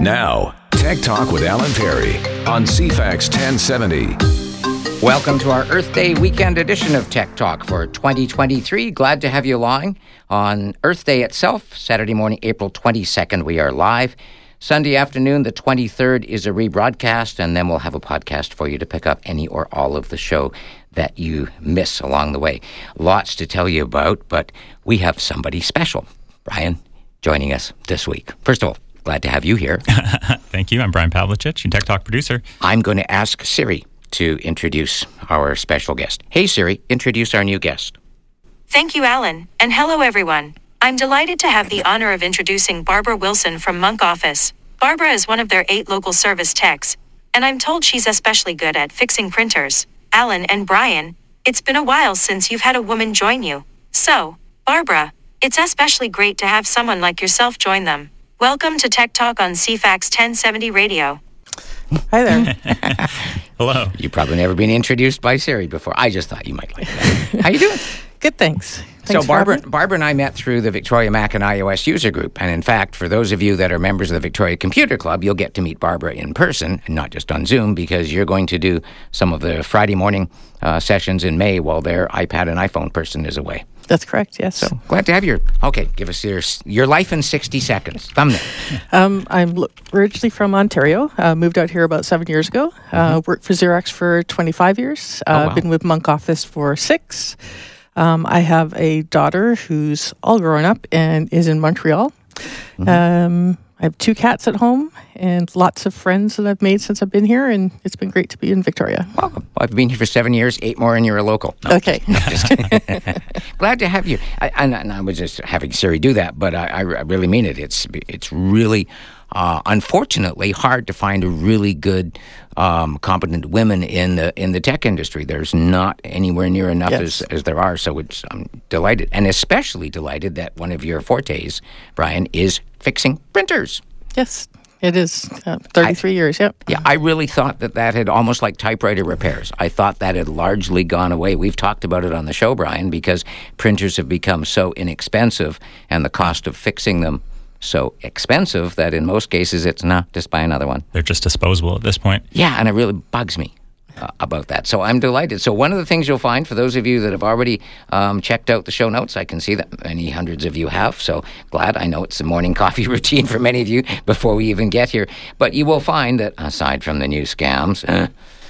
Now, Tech Talk with Alan Perry on CFAX 1070. Welcome to our Earth Day weekend edition of Tech Talk for 2023. Glad to have you along on Earth Day itself, Saturday morning, April 22nd. We are live. Sunday afternoon, the 23rd, is a rebroadcast, and then we'll have a podcast for you to pick up any or all of the show that you miss along the way. Lots to tell you about, but we have somebody special. Brian joining us this week. First of all, glad to have you here. Thank you. I'm Brian Pavlicich, your Tech Talk producer. I'm going to ask Siri to introduce our special guest. Hey, Siri, introduce our new guest. Thank you, Alan, and hello, everyone. I'm delighted to have the honor of introducing Barbara Wilson from Monk Office. Barbara is one of their eight local service techs, and I'm told she's especially good at fixing printers. Alan and Brian, it's been a while since you've had a woman join you. So, Barbara, it's especially great to have someone like yourself join them. Welcome to Tech Talk on CFAX 1070 Radio. Hi there. Hello. You've probably never been introduced by Siri before. I just thought you might like that. How you doing? Good, thanks. So Thanks for Barbara. Barbara and I met through the Victoria Mac and iOS user group, and in fact, for those of you that are members of the Victoria Computer Club, you'll get to meet Barbara in person and not just on Zoom because you're going to do some of the Friday morning uh, sessions in May while their iPad and iPhone person is away. That's correct. Yes. So glad to have you. Okay, give us your your life in sixty seconds. Thumbnail. Um, I'm originally from Ontario. Uh, moved out here about seven years ago. Uh, worked for Xerox for 25 years. Uh, Mm-hmm. wow. Been with Monk Office for six. Um, I have a daughter who's all grown up and is in Montreal. Mm-hmm. Um, I have two cats at home and lots of friends that I've made since I've been here, and it's been great to be in Victoria. Welcome. I've been here for seven years, eight more, and you're a local. No, Okay. just. Glad to have you. I, and, I was just having Siri do that, but I, I I really mean it. It's it's really, uh, unfortunately, hard to find a really good, um, competent women in the in the tech industry. There's not anywhere near enough Yes. as, as there are. So it's I'm delighted, and especially delighted that one of your fortes, Brian, is fixing printers. yes, it is. Uh, 33 years. Yep. Yeah, I really thought that that had almost like typewriter repairs. I thought that had largely gone away. We've talked about it on the show, Brian, because printers have become so inexpensive and the cost of fixing them so expensive that in most cases it's not just buy another one. They're just disposable at this point. Yeah, and it really bugs me uh, about that. So I'm delighted. So one of the things you'll find for those of you that have already um, checked out the show notes, I can see that many hundreds of you have. So glad. I know it's a morning coffee routine for many of you before we even get here. But you will find that aside from the new scams. Uh,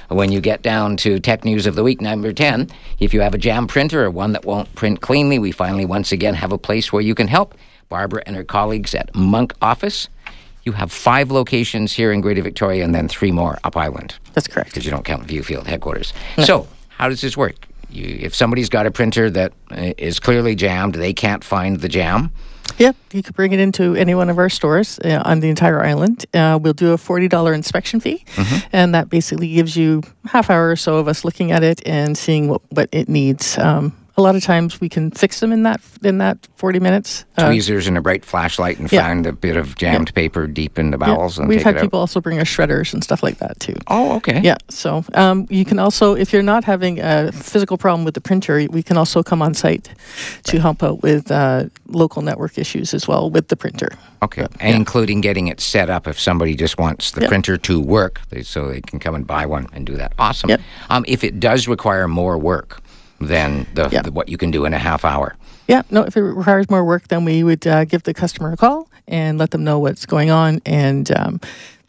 when you get down to Tech News of the Week number 10, if you have a jam printer or one that won't print cleanly, we finally once again have a place where you can help. Barbara and her colleagues at Monk Office. You have five locations here in Greater Victoria and then three more up island That's correct. because you don't count Viewfield headquarters. So, how does this work? You, if somebody's got a printer that uh, clearly jammed, they can't find the jam. Yep, you could bring it into any one of our stores uh, on the entire island. Uh, we'll do a forty dollar inspection fee, and that basically gives you half hour or so of us looking at it and seeing what, what it needs. Um, a lot of times we can fix them in that in that forty minutes. Uh, Tweezers and a bright flashlight and yeah. find a bit of jammed paper deep in the yeah, bowels and we've had people also bring us shredders and stuff like that too. Oh, okay. Yeah, so um, you can also, if you're not having a physical problem with the printer, we can also come on site to help out with uh, local network issues as well with the printer. Okay, and including getting it set up if somebody just wants the Yeah. printer to work, they, so they can come and buy one and do that. Awesome. Um, if it does require more work than the, Yeah. the what you can do in a half hour, Yeah, no, if it requires more work, then we would uh, give the customer a call and let them know what's going on and um,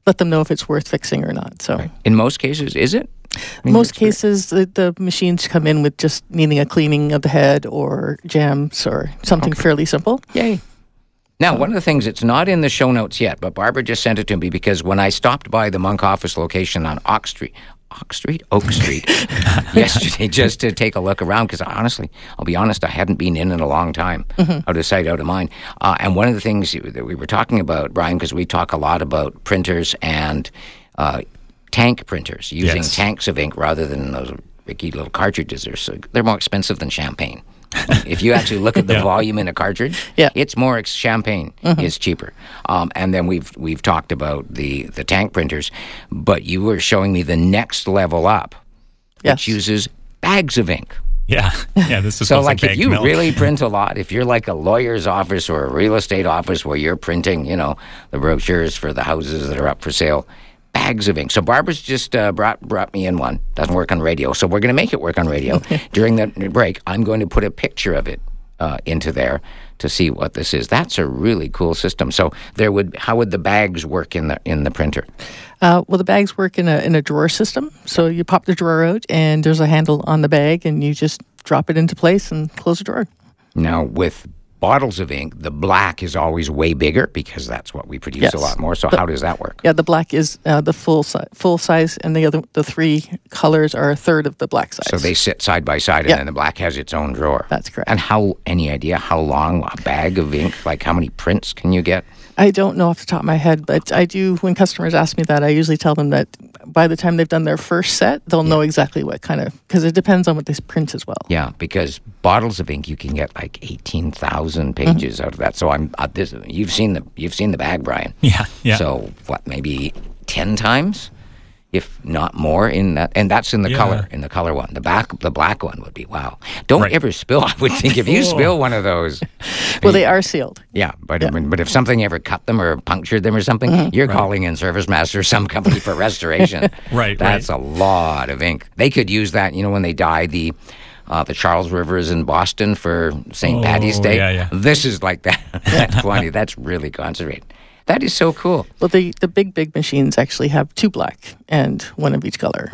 let them know if it's worth fixing or not. So, in most cases, is it? I mean, most cases, the, the machines come in with just needing a cleaning of the head or jams or something fairly simple. Yay. Now, one of the things that's not in the show notes yet, but Barbara just sent it to me because when I stopped by the Monk office location on Ox Street, Oak Street, Oak Street, yesterday, just to take a look around, because honestly, I'll be honest, I hadn't been in in a long time, out of sight, out of mind. Uh, and one of the things that we were talking about, Brian, because we talk a lot about printers and uh, tank printers using Yes. tanks of ink rather than those rickety little cartridges. They're, so, they're more expensive than champagne. If you actually look at the Yeah. volume in a cartridge, Yeah. it's more ex- champagne is cheaper. Um, and then we've we've talked about the the tank printers, but you were showing me the next level up, which uses bags of ink. Yeah, yeah. This is So, like, if you milk. really print a lot, if you're like a lawyer's office or a real estate office where you're printing, you know, the brochures for the houses that are up for sale, bags of ink. So Barbara's just uh, brought brought me in one. Doesn't work on radio, so we're going to make it work on radio. During the break, I'm going to put a picture of it uh, into there to see what this is. That's a really cool system. So there would how would the bags work in the in the printer? Uh, well, the bags work in a in a drawer system. So you pop the drawer out, and there's a handle on the bag, and you just drop it into place and close the drawer. Now, with bottles of ink, the black is always way bigger because that's what we produce Yes. a lot more. So, how does that work? Yeah, the black is uh, the full si- full size, and the other the three colors are a third of the black size. So they sit side by side, and Yeah. then the black has its own drawer. That's correct. And how? Any idea how long a bag of ink? Like how many prints can you get? I don't know off the top of my head, but I do. When customers ask me that, I usually tell them that by the time they've done their first set, they'll know exactly what kind of because it depends on what they print as well. Yeah, because bottles of ink you can get like eighteen thousand pages out of that. So I'm uh, this. You've seen the you've seen the bag, Brian. Yeah, yeah. So what? Maybe ten times, if not more, in that. And that's in the Yeah. color in the color one. The back the black one would be wow. Don't Right. ever spill. I would think if you spill one of those. Well, they are sealed. Yeah, but but if something ever cut them or punctured them or something, Mm-hmm. you're calling in Service Master, some company for restoration. Right, That's a lot of ink. They could use that. You know, when they dye the uh, the Charles Rivers in Boston for St. Patty's Oh, Day. yeah, yeah. This is like that. That's quantity. That's really concentrated. That is so cool. Well, the the big big machines actually have two black and one of each color.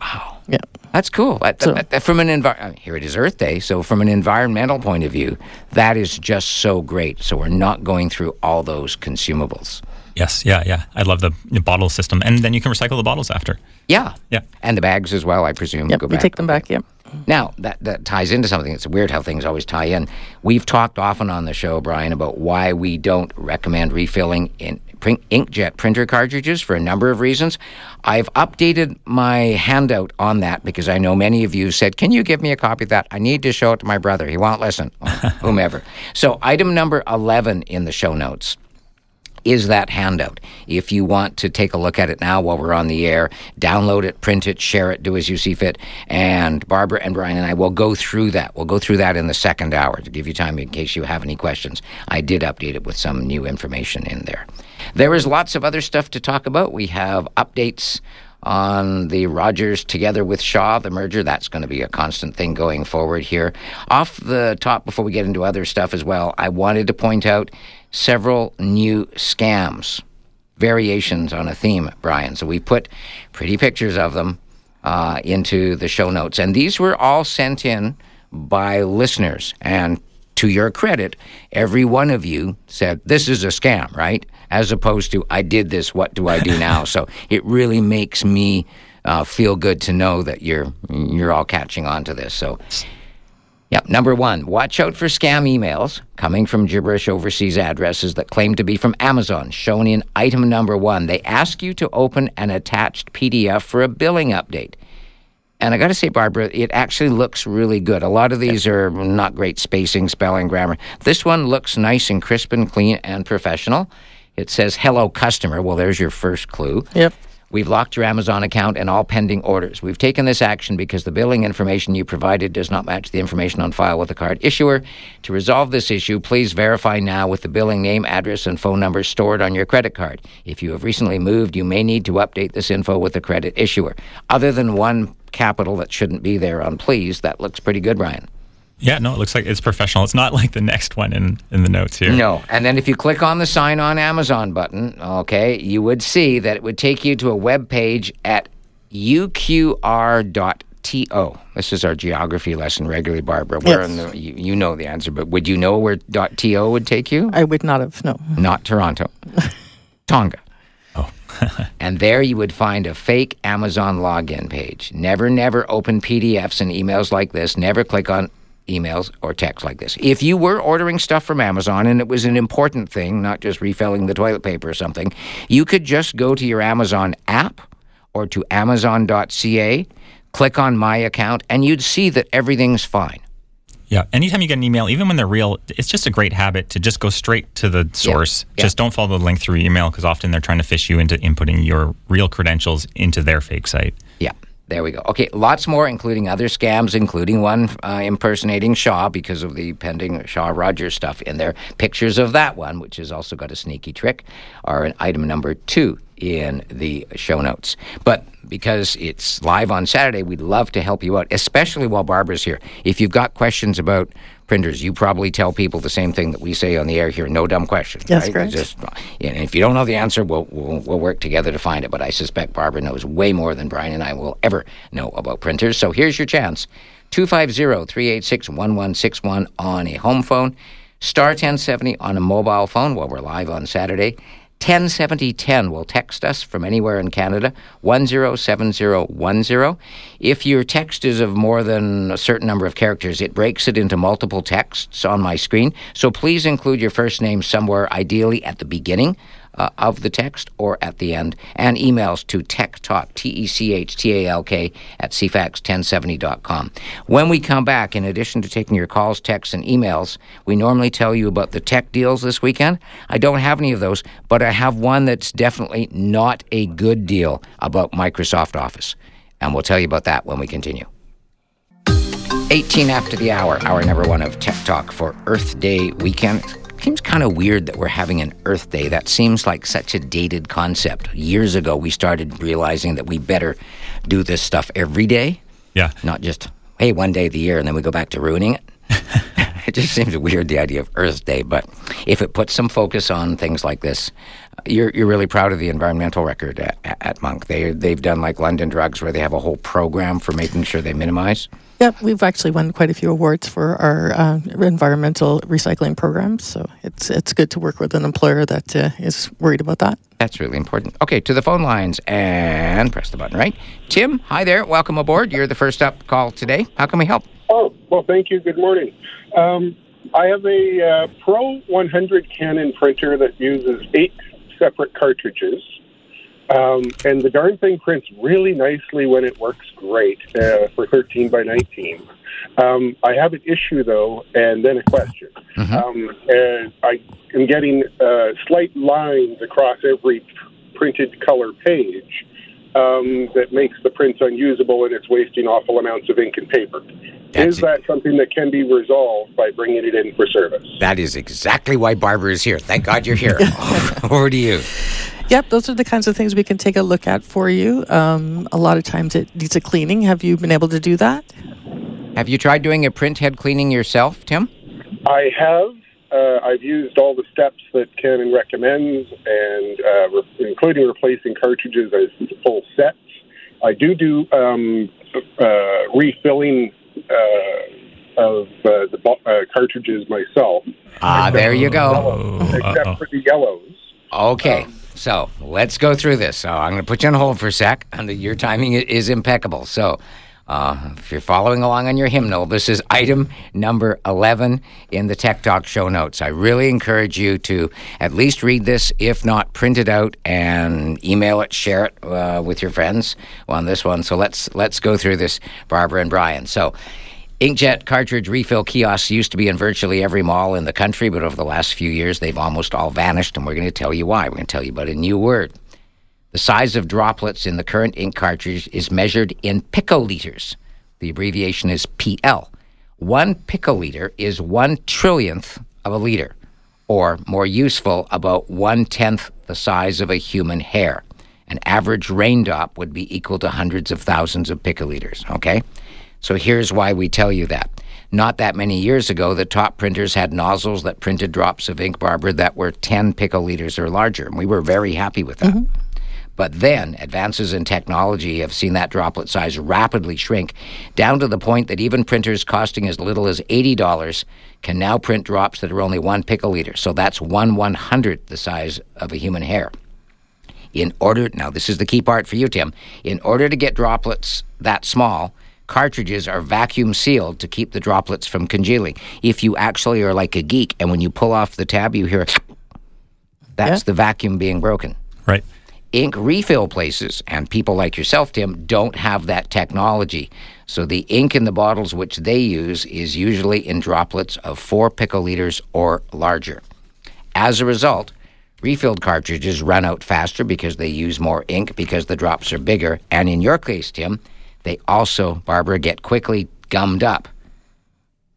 Wow. Yeah. That's cool. But- So- but from an envi- here it is Earth Day, so from an environmental point of view, that is just so great. So we're not going through all those consumables. Yes, yeah, yeah. I love the, the bottle system, and then you can recycle the bottles after. Yeah. Yeah. And the bags as well, I presume. Yep. We back. take them back. Yep. Now, that, that ties into something. It's weird how things always tie in. We've talked often on the show, Brian, about why we don't recommend refilling in print, inkjet printer cartridges for a number of reasons. I've updated my handout on that because I know many of you said, Can you give me a copy of that? I need to show it to my brother. He won't listen, whomever. So, item number 11 in the show notes is that handout. If you want to take a look at it now while we're on the air, download it, print it, share it, do as you see fit. And Barbara and Brian and I will go through that. We'll go through that in the second hour to give you time in case you have any questions. I did update it with some new information in there. There is lots of other stuff to talk about. We have updates on the Rogers together with Shaw, the merger. That's going to be a constant thing going forward here. Off the top, before we get into other stuff as well, I wanted to point out several new scams, variations on a theme, Brian. So we put pretty pictures of them uh, into the show notes. And these were all sent in by listeners. And to your credit, every one of you said, This is a scam, right? As opposed to, I did this, what do I do now? so it really makes me uh, feel good to know that you're, you're all catching on to this. So Yep. Number one, watch out for scam emails coming from gibberish overseas addresses that claim to be from Amazon, shown in item number one. They ask you to open an attached PDF for a billing update. And I got to say, Barbara, it actually looks really good. A lot of these are not great spacing, spelling, grammar. This one looks nice and crisp and clean and professional. It says, Hello, customer. Well, there's your first clue. Yep. We've locked your Amazon account and all pending orders. We've taken this action because the billing information you provided does not match the information on file with the card issuer. To resolve this issue, please verify now with the billing name, address, and phone number stored on your credit card. If you have recently moved, you may need to update this info with the credit issuer. Other than one capital that shouldn't be there on please, that looks pretty good, Ryan. Yeah, no, it looks like it's professional. It's not like the next one in, in the notes here. No. And then if you click on the sign on Amazon button, okay, you would see that it would take you to a web page at uqr.to. This is our geography lesson regularly, Barbara. Where Yes. in the, you, you know the answer, but would you know where .to would take you? I would not have. No. Not Toronto. Tonga. And there you would find a fake Amazon login page. Never, never open PDFs and emails like this. Never click on emails or text like this. If you were ordering stuff from Amazon and it was an important thing, not just refilling the toilet paper or something, you could just go to your Amazon app or to amazon.ca, click on my account, and you'd see that everything's fine. Yeah, anytime you get an email, even when they're real, it's just a great habit to just go straight to the source. yeah. Just don't follow the link through email because often they're trying to phish you into inputting your real credentials into their fake site. Yeah. There we go. Okay, lots more, including other scams, including one uh, impersonating Shaw because of the pending Shaw Rogers stuff in there. Pictures of that one, which has also got a sneaky trick, are an item number two in the show notes. But because it's live on Saturday, we'd love to help you out, especially while Barbara's here. If you've got questions about printers, you probably tell people the same thing that we say on the air here: no dumb questions. That's right? correct. Just, and if you don't know the answer, we'll, we'll we'll work together to find it. But I suspect Barbara knows way more than Brian and I will ever know about printers. So here's your chance: 250-386-1161 on a home phone, star 1070 on a mobile phone while we're live on Saturday. 107010 will text us from anywhere in Canada, 107010. If your text is of more than a certain number of characters, it breaks it into multiple texts on my screen. So please include your first name somewhere, ideally at the beginning uh, of the text or at the end, and emails to techtalk, T E C H T A L K, at cfax1070.com. When we come back, in addition to taking your calls, texts, and emails, we normally tell you about the tech deals this weekend. I don't have any of those, but I have one that's definitely not a good deal about Microsoft Office. And we'll tell you about that when we continue. 18 after the hour, hour number one of Tech Talk for Earth Day weekend. Seems kind of weird that we're having an Earth Day. That seems like such a dated concept. Years ago, we started realizing that we better do this stuff every day, Yeah. not just, hey, one day of the year and then we go back to ruining it. it just seems weird, the idea of Earth Day. But if it puts some focus on things like this, you're, you're really proud of the environmental record at, at Monk. They, they've done like London Drugs, where they have a whole program for making sure they minimize. Yep, we've actually won quite a few awards for our uh, environmental recycling programs. So it's it's good to work with an employer that uh, is worried about that. That's really important. Okay, to the phone lines and press the button, right? Tim, hi there. Welcome aboard. You're the first up call today. How can we help? Oh, well, thank you. Good morning. Um, I have a uh, Pro 100 Canon printer that uses eight separate cartridges. Um, and the darn thing prints really nicely when it works great uh, for 13 by 19. Um, I have an issue, though, and then a question. Um, and I am getting uh, slight lines across every printed color page um, that makes the prints unusable and it's wasting awful amounts of ink and paper. That's Is that something that can be resolved by bringing it in for service? That is exactly why Barbara is here. Thank God you're here. Over to you. Yep, those are the kinds of things we can take a look at for you. Um, a lot of times it needs a cleaning. Have you been able to do that? Have you tried doing a print head cleaning yourself, Tim? I have. Uh, I've used all the steps that Canon recommends, and uh, re- including replacing cartridges as full sets. I do do um, uh, refilling uh, of uh, the bo- uh, cartridges myself, Ah, there you go. Oh, except uh-oh. for the yellows. Okay, so let's go through this. So I'm going to put you on hold for a sec. And your timing is impeccable. So uh, if you're following along on your hymnal, this is item number 11 in the Tech Talk show notes. I really encourage you to at least read this, if not print it out and email it, share it uh, with your friends on this one. So let's let's go through this, Barbara and Brian. So. Inkjet cartridge refill kiosks used to be in virtually every mall in the country, but over the last few years, they've almost all vanished, and we're going to tell you why. We're going to tell you about a new word. The size of droplets in the current ink cartridge is measured in picoliters. The abbreviation is PL. One picoliter is one trillionth of a liter, or more useful, about one tenth the size of a human hair. An average raindrop would be equal to hundreds of thousands of picoliters, okay? So here's why we tell you that. Not that many years ago, the top printers had nozzles that printed drops of ink, Barbara, that were 10 picoliters or larger, and we were very happy with that. Mm-hmm. But then advances in technology have seen that droplet size rapidly shrink down to the point that even printers costing as little as $80 can now print drops that are only one picoliter. So that's one one hundredth the size of a human hair. In order, now this is the key part for you, Tim. In order to get droplets that small, cartridges are vacuum sealed to keep the droplets from congealing. If you actually are like a geek and when you pull off the tab, you hear that's Yeah. the vacuum being broken Right. Ink refill places and people like yourself, Tim, don't have that technology. So the ink in the bottles which they use is usually in droplets of four picoliters or larger. As a result, refilled cartridges run out faster because they use more ink because the drops are bigger. And in your case, Tim, they also, Barbara, get quickly gummed up.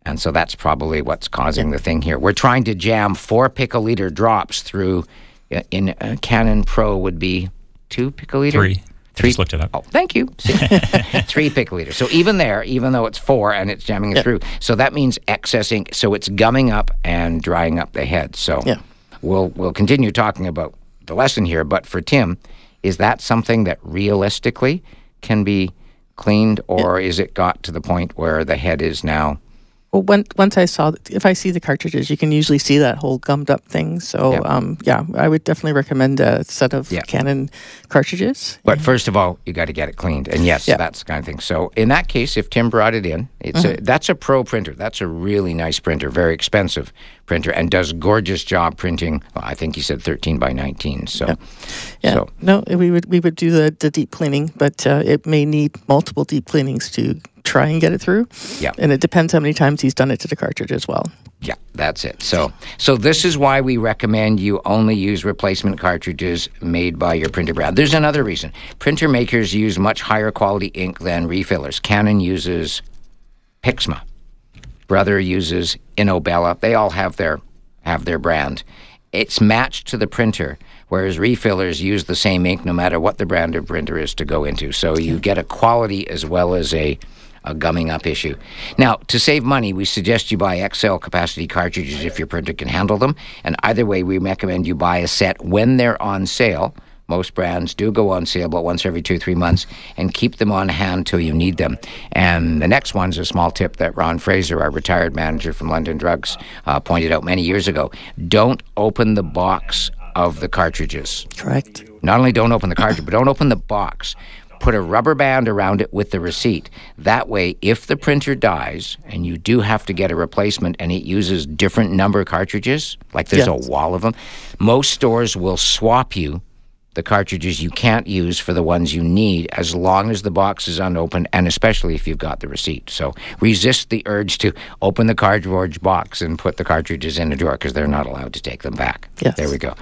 And so that's probably what's causing the thing here. We're trying to jam four picoliter drops through, Uh, in a Canon Pro would be two picoliter? Three. Three. Just looked it up. Oh, thank you. Three picoliters. So even there, even though it's four and it's jamming it Yeah. through, so that means excess ink. So it's gumming up and drying up the head. So Yeah. we'll we'll continue talking about the lesson here. But for Tim, is that something that realistically can be cleaned, or is it got to the point where the head is now? Well, when, once I saw, if I see the cartridges, you can usually see that whole gummed up thing. So, Yeah. um, yeah, I would definitely recommend a set of Yeah. Canon cartridges. But first of all, you got to get it cleaned, and yes, Yeah. that's the kind of thing. So in that case, if Tim brought it in, it's Mm-hmm. a, that's a pro printer. That's a really nice printer, very expensive printer, and does gorgeous job printing. Well, I think he said thirteen by nineteen. So, Yeah, so no, we would we would do the, the deep cleaning, but uh, it may need multiple deep cleanings to try and get it through. Yeah. and it depends how many times he's done it to the cartridge as well. Yeah, that's it. So, so this is why we recommend you only use replacement cartridges made by your printer brand. There's another reason. Printer makers use much higher quality ink than refillers. Canon uses Pixma. Brother uses Innobella. They all have their have their brand. It's matched to the printer, whereas refillers use the same ink no matter what the brand of printer is to go into. So you get a quality as well as a a gumming up issue. Now, to save money, we suggest you buy XL capacity cartridges if your printer can handle them. And either way, we recommend you buy a set when they're on sale. Most brands do go on sale about once every two, three months and keep them on hand till you need them. And the next one's a small tip that Ron Fraser, our retired manager from London Drugs, uh, pointed out many years ago. Don't open the box of the cartridges. Correct. Not only don't open the cartridge, but don't open the box. Put a rubber band around it with the receipt. That way, if the printer dies and you do have to get a replacement and it uses different number cartridges, like there's Yes. a wall of them, most stores will swap you the cartridges you can't use for the ones you need as long as the box is unopened and especially if you've got the receipt. So resist the urge to open the cartridge box and put the cartridges in a drawer because they're not allowed to take them back. Yes. There we go.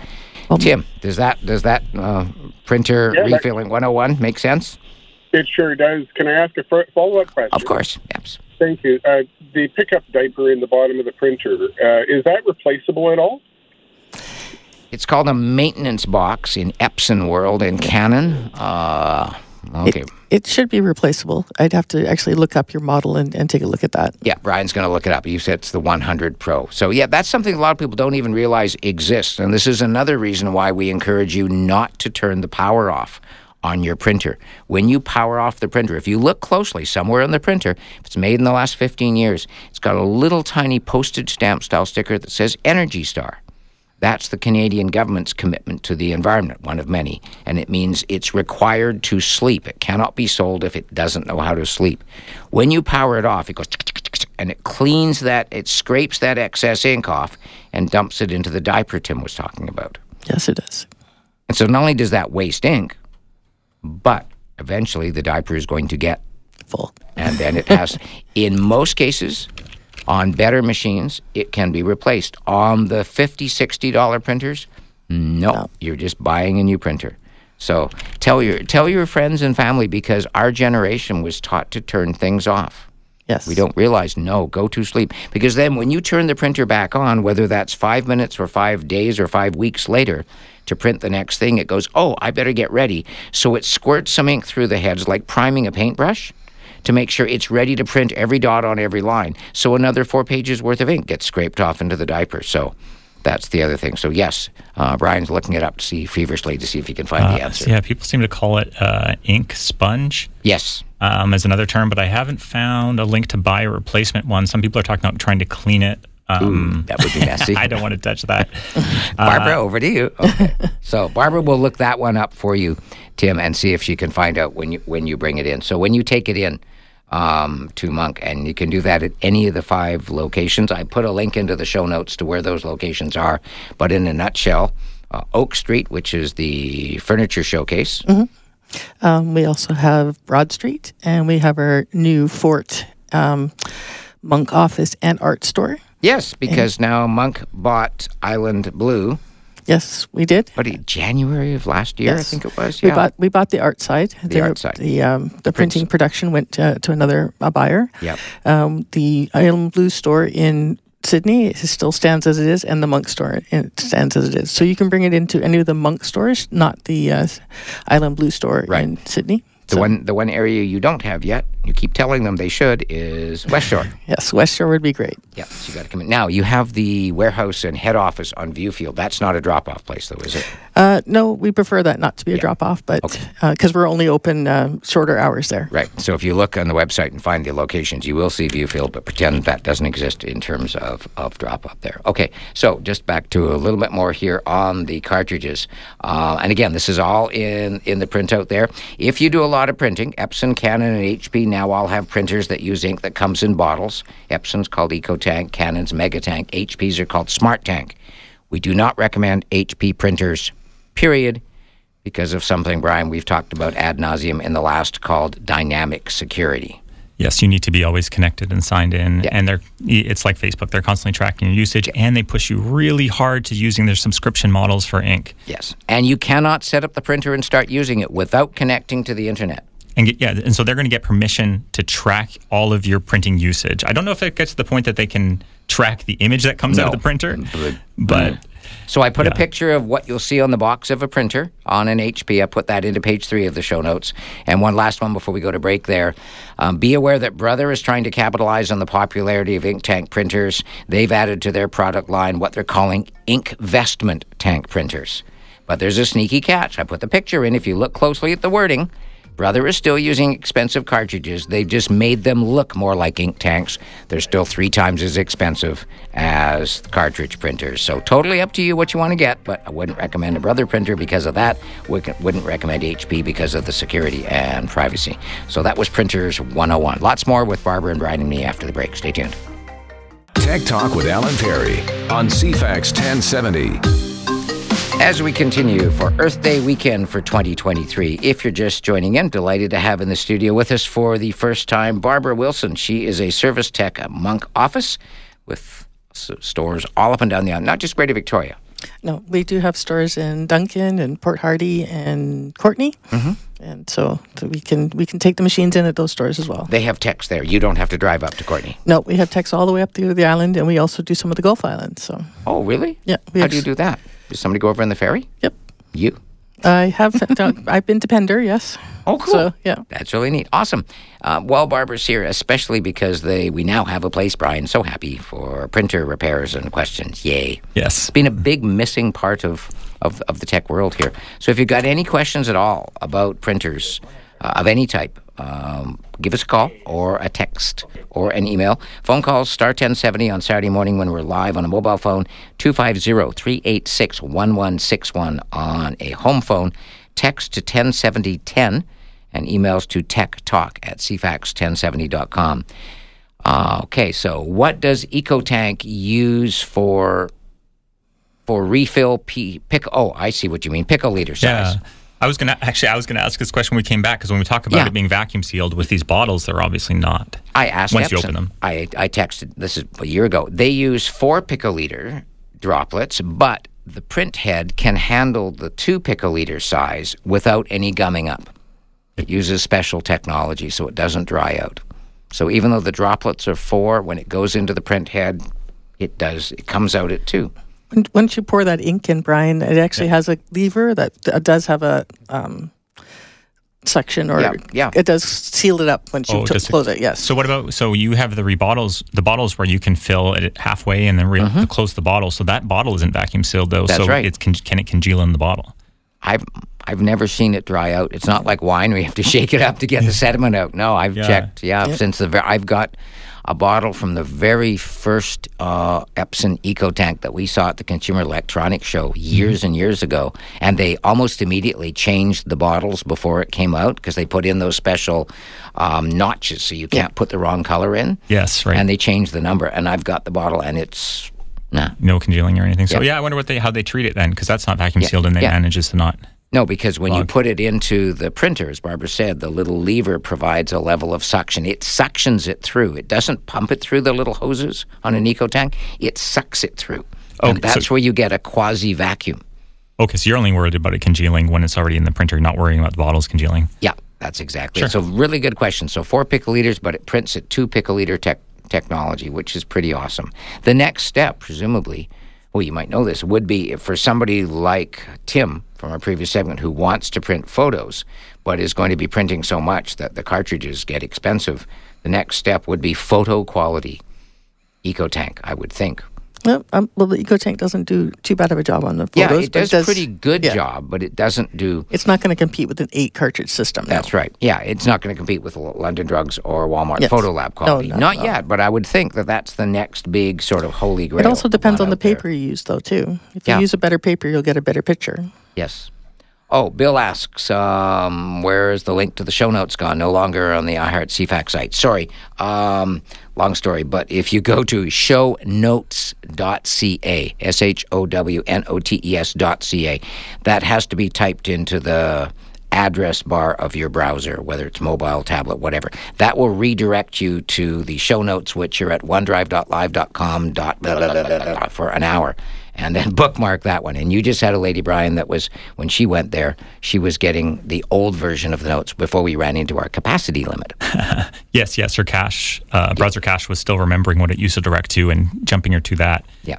Tim, does that does that uh, printer Yeah, that- refilling 101 make sense? It sure does. Can I ask a follow up question? Of course. Yes. Thank you. Uh, the pickup diaper in the bottom of the printer, uh, is that replaceable at all? It's called a maintenance box in Epson World in Canon. Uh, okay. It, it should be replaceable. I'd have to actually look up your model and, and take a look at that. Yeah, Brian's going to look it up. You said it's the 100 Pro. So, yeah, that's something a lot of people don't even realize exists. And this is another reason why we encourage you not to turn the power off on your printer. When you power off the printer, if you look closely somewhere on the printer, if it's made in the last 15 years, it's got a little tiny postage stamp style sticker that says Energy Star. That's the Canadian government's commitment to the environment, one of many. And it means it's required to sleep. It cannot be sold if it doesn't know how to sleep. When you power it off, it goes and it cleans that, it scrapes that excess ink off and dumps it into the diaper Tim was talking about. Yes, it does. And so not only does that waste ink, but eventually the diaper is going to get Full. and then it has in most cases on better machines it can be replaced. On the 50 60 dollar printers no, you're just buying a new printer. So tell your tell your friends and family because our generation was taught to turn things off. Yes. we don't realize no go to sleep. Because then when you turn the printer back on whether that's five minutes or five days or five weeks later to print the next thing it goes oh i better get ready. So it squirts some ink through the heads like priming a paintbrush to make sure it's ready to print every dot on every line so another four pages worth of ink gets scraped off into the diaper so that's the other thing so yes uh, brian's looking it up to see feverishly to see if he can find the Uh, answer yeah, people seem to call it uh, ink sponge yes um, as another term, but I haven't found a link to buy a replacement one. Some people are talking about trying to clean it. Um, that would be messy I don't want to touch that. Barbara, over to you. Okay. so Barbara will look that one up for you, Tim, and see if she can find out when you when you bring it in. So when you take it in um, to Monk, and you can do that at any of the five locations. I put a link into the show notes to where those locations are. But in a nutshell, uh, Oak Street, which is the furniture showcase. Um, we also have Broad Street, and we have our new Fort um, Monk office and art store. Yes, because now Monk bought Island Blue. Yes, we did. What, January of last year, I think it was? We bought we bought the art side. The, art side. The um, the printing production went uh, to another buyer. Yep. Um, the Island Blue store in Sidney it still stands as it is, and the Monk store it stands as it is. So you can bring it into any of the Monk stores, not the uh, Island Blue store Right. in Sidney. The So, one, the one area you don't have yet, you keep telling them they should, is West Shore. Yes, West Shore would be great. yeah, so you got to come in. Now, you have the warehouse and head office on Viewfield. That's not a drop off place, though, is it? Uh, no, we prefer that not to be a Yeah. drop off, but Okay. because we're only open uh, shorter hours there. Right. So if you look on the website and find the locations, you will see Viewfield, but pretend that doesn't exist in terms of, of drop off there. Okay. So just back to a little bit more here on the cartridges. Uh, and again, this is all in, in the printout there. If you do a lot of printing, Epson, Canon, and HP now all have printers that use ink that comes in bottles. Epson's called EcoTank, Canon's Megatank, HP's are called SmartTank. We do not recommend HP printers, period because of something, Brian, we've talked about ad nauseum in the last called dynamic security. Yes, you need to be always connected and signed in, Yeah. and they're it's like Facebook. They're constantly tracking your usage, and they push you really hard to using their subscription models for ink. Yes. And you cannot set up the printer and start using it without connecting to the internet. And get, yeah, and so they're going to get permission to track all of your printing usage. I don't know if it gets to the point that they can track the image that comes out of the printer, But- but So I put a picture of what you'll see on the box of a printer on an HP. I put that into page three of the show notes. And one last one before we go to break there. Um, be aware that Brother is trying to capitalize on the popularity of ink tank printers. They've added to their product line what they're calling INKvestment tank printers. But there's a sneaky catch. I put the picture in. If you look closely at the wording, Brother is still using expensive cartridges. They've just made them look more like ink tanks. They're still three times as expensive as cartridge printers. So totally up to you what you want to get, but I wouldn't recommend a Brother printer because of that. Wouldn't recommend HP because of the security and privacy. So that was Printers 101. Lots more with Barbara and Brian and me after the break. Stay tuned. Tech Talk with Alan Perry on CFAX 1070. As we continue for Earth Day weekend for 2023, if you're just joining in, delighted to have in the studio with us for the first time Barbara Wilson. She is a service tech at Monk Office with stores all up and down the island, not just Greater Victoria. No, we do have stores in Duncan and Port Hardy and Courtenay, Mm-hmm. and so, so we can we can take the machines in at those stores as well. They have techs there. You don't have to drive up to Courtenay. No, we have techs all the way up to the island, and we also do some of the Gulf Islands. So, Oh, really? yeah, How do you do that? Does somebody go over in the ferry? Yep, You. I have. done, I've been to Pender, yes. Oh, cool. So, yeah, That's really neat. Awesome. Uh, well, Barbara's here, especially because they we now have a place, Brian. So happy for printer repairs and questions. Yay. yes, It's been a big missing part of, of, of the tech world here. So if you've got any questions at all about printers uh, of any type, um, give us a call or a text or an email. Phone calls star 1070 on Saturday morning when we're live on a mobile phone, 250-386-1161 on a home phone. Text to 107010 and emails to techtalk at cfax1070.com. Uh, okay, so what does EcoTank use for for refill P pick? Oh, I see what you mean. Pickle liter size. yeah. I was gonna actually I was gonna ask this question when we came back because when we talk about Yeah. it being vacuum sealed with these bottles, they're obviously not. I asked Once you open them. I I texted this is a year ago. They use four picoliter droplets, but the print head can handle the two picoliter size without any gumming up. It uses special technology so it doesn't dry out. So even though the droplets are four, when it goes into the print head, it does it comes out at two. When- Once you pour that ink in, Brian, it actually has a lever that uh, does have a um, suction, or Yeah, yeah. it does seal it up once you Oh, to- does it- close it. Yes. So what about so you have the rebottles, the bottles where you can fill it halfway and then re- close the bottle. So that bottle isn't vacuum sealed though. Mm-hmm. That's so right. it's can, can it congeal in the bottle? I've I've never seen it dry out. It's not like wine where you have to shake it up to get the sediment out. No, I've Yeah. checked. Yeah, since the I've got a bottle from the very first uh, Epson Eco Tank that we saw at the Consumer Electronics Show years and years ago, and they almost immediately changed the bottles before it came out because they put in those special um, notches so you can't put the wrong color in. Yes, right. And they changed the number, and I've got the bottle, and it's nah. no congealing or anything. So Yeah. yeah, I wonder what they how they treat it then because that's not vacuum sealed and they yeah. manages to not. No, because when you put it into the printer, as Barbara said, the little lever provides a level of suction. It suctions it through. It doesn't pump it through the little hoses on an eco tank. It sucks it through. and Okay, so- that's where you get a quasi vacuum. Okay, so you're only worried about it congealing when it's already in the printer, not worrying about the bottles congealing. Yeah, that's exactly Sure. it. So, really good question. So, four picoliters, but it prints at two picoliter tech technology, which is pretty awesome. The next step, presumably, well, you might know this, would be for somebody like Tim from our previous segment who wants to print photos, but is going to be printing so much that the cartridges get expensive. The next step would be photo quality EcoTank, I would think. Well, um, well, the EcoTank doesn't do too bad of a job on the photos. Yeah, it but does, pretty good yeah. job, but it doesn't do It's not going to compete with an eight cartridge system. no. That's right. Yeah, it's not going to compete with London Drugs or Walmart Yes. Photo Lab quality. no, not no. yet, but I would think that that's the next big sort of holy grail. It also depends on the out there. paper you use, though, too. If Yeah. you use a better paper, you'll get a better picture. Yes. Oh, Bill asks, um, where is the link to the show notes gone? No longer on the iHeart CFAX site. Sorry. Um, long story, but if you go to shownotes.ca, S H O W N O T E S dot ca, that has to be typed into the address bar of your browser, whether it's mobile, tablet, whatever. That will redirect you to the show notes, which are at onedrive.live.com for an hour. And then bookmark that one. And you just had a lady, Brian, that was, when she went there, she was getting the old version of the notes before we ran into our capacity limit. Yes, yes, her cache, uh, browser cache was still remembering what it used to direct to and jumping her to that. Yeah.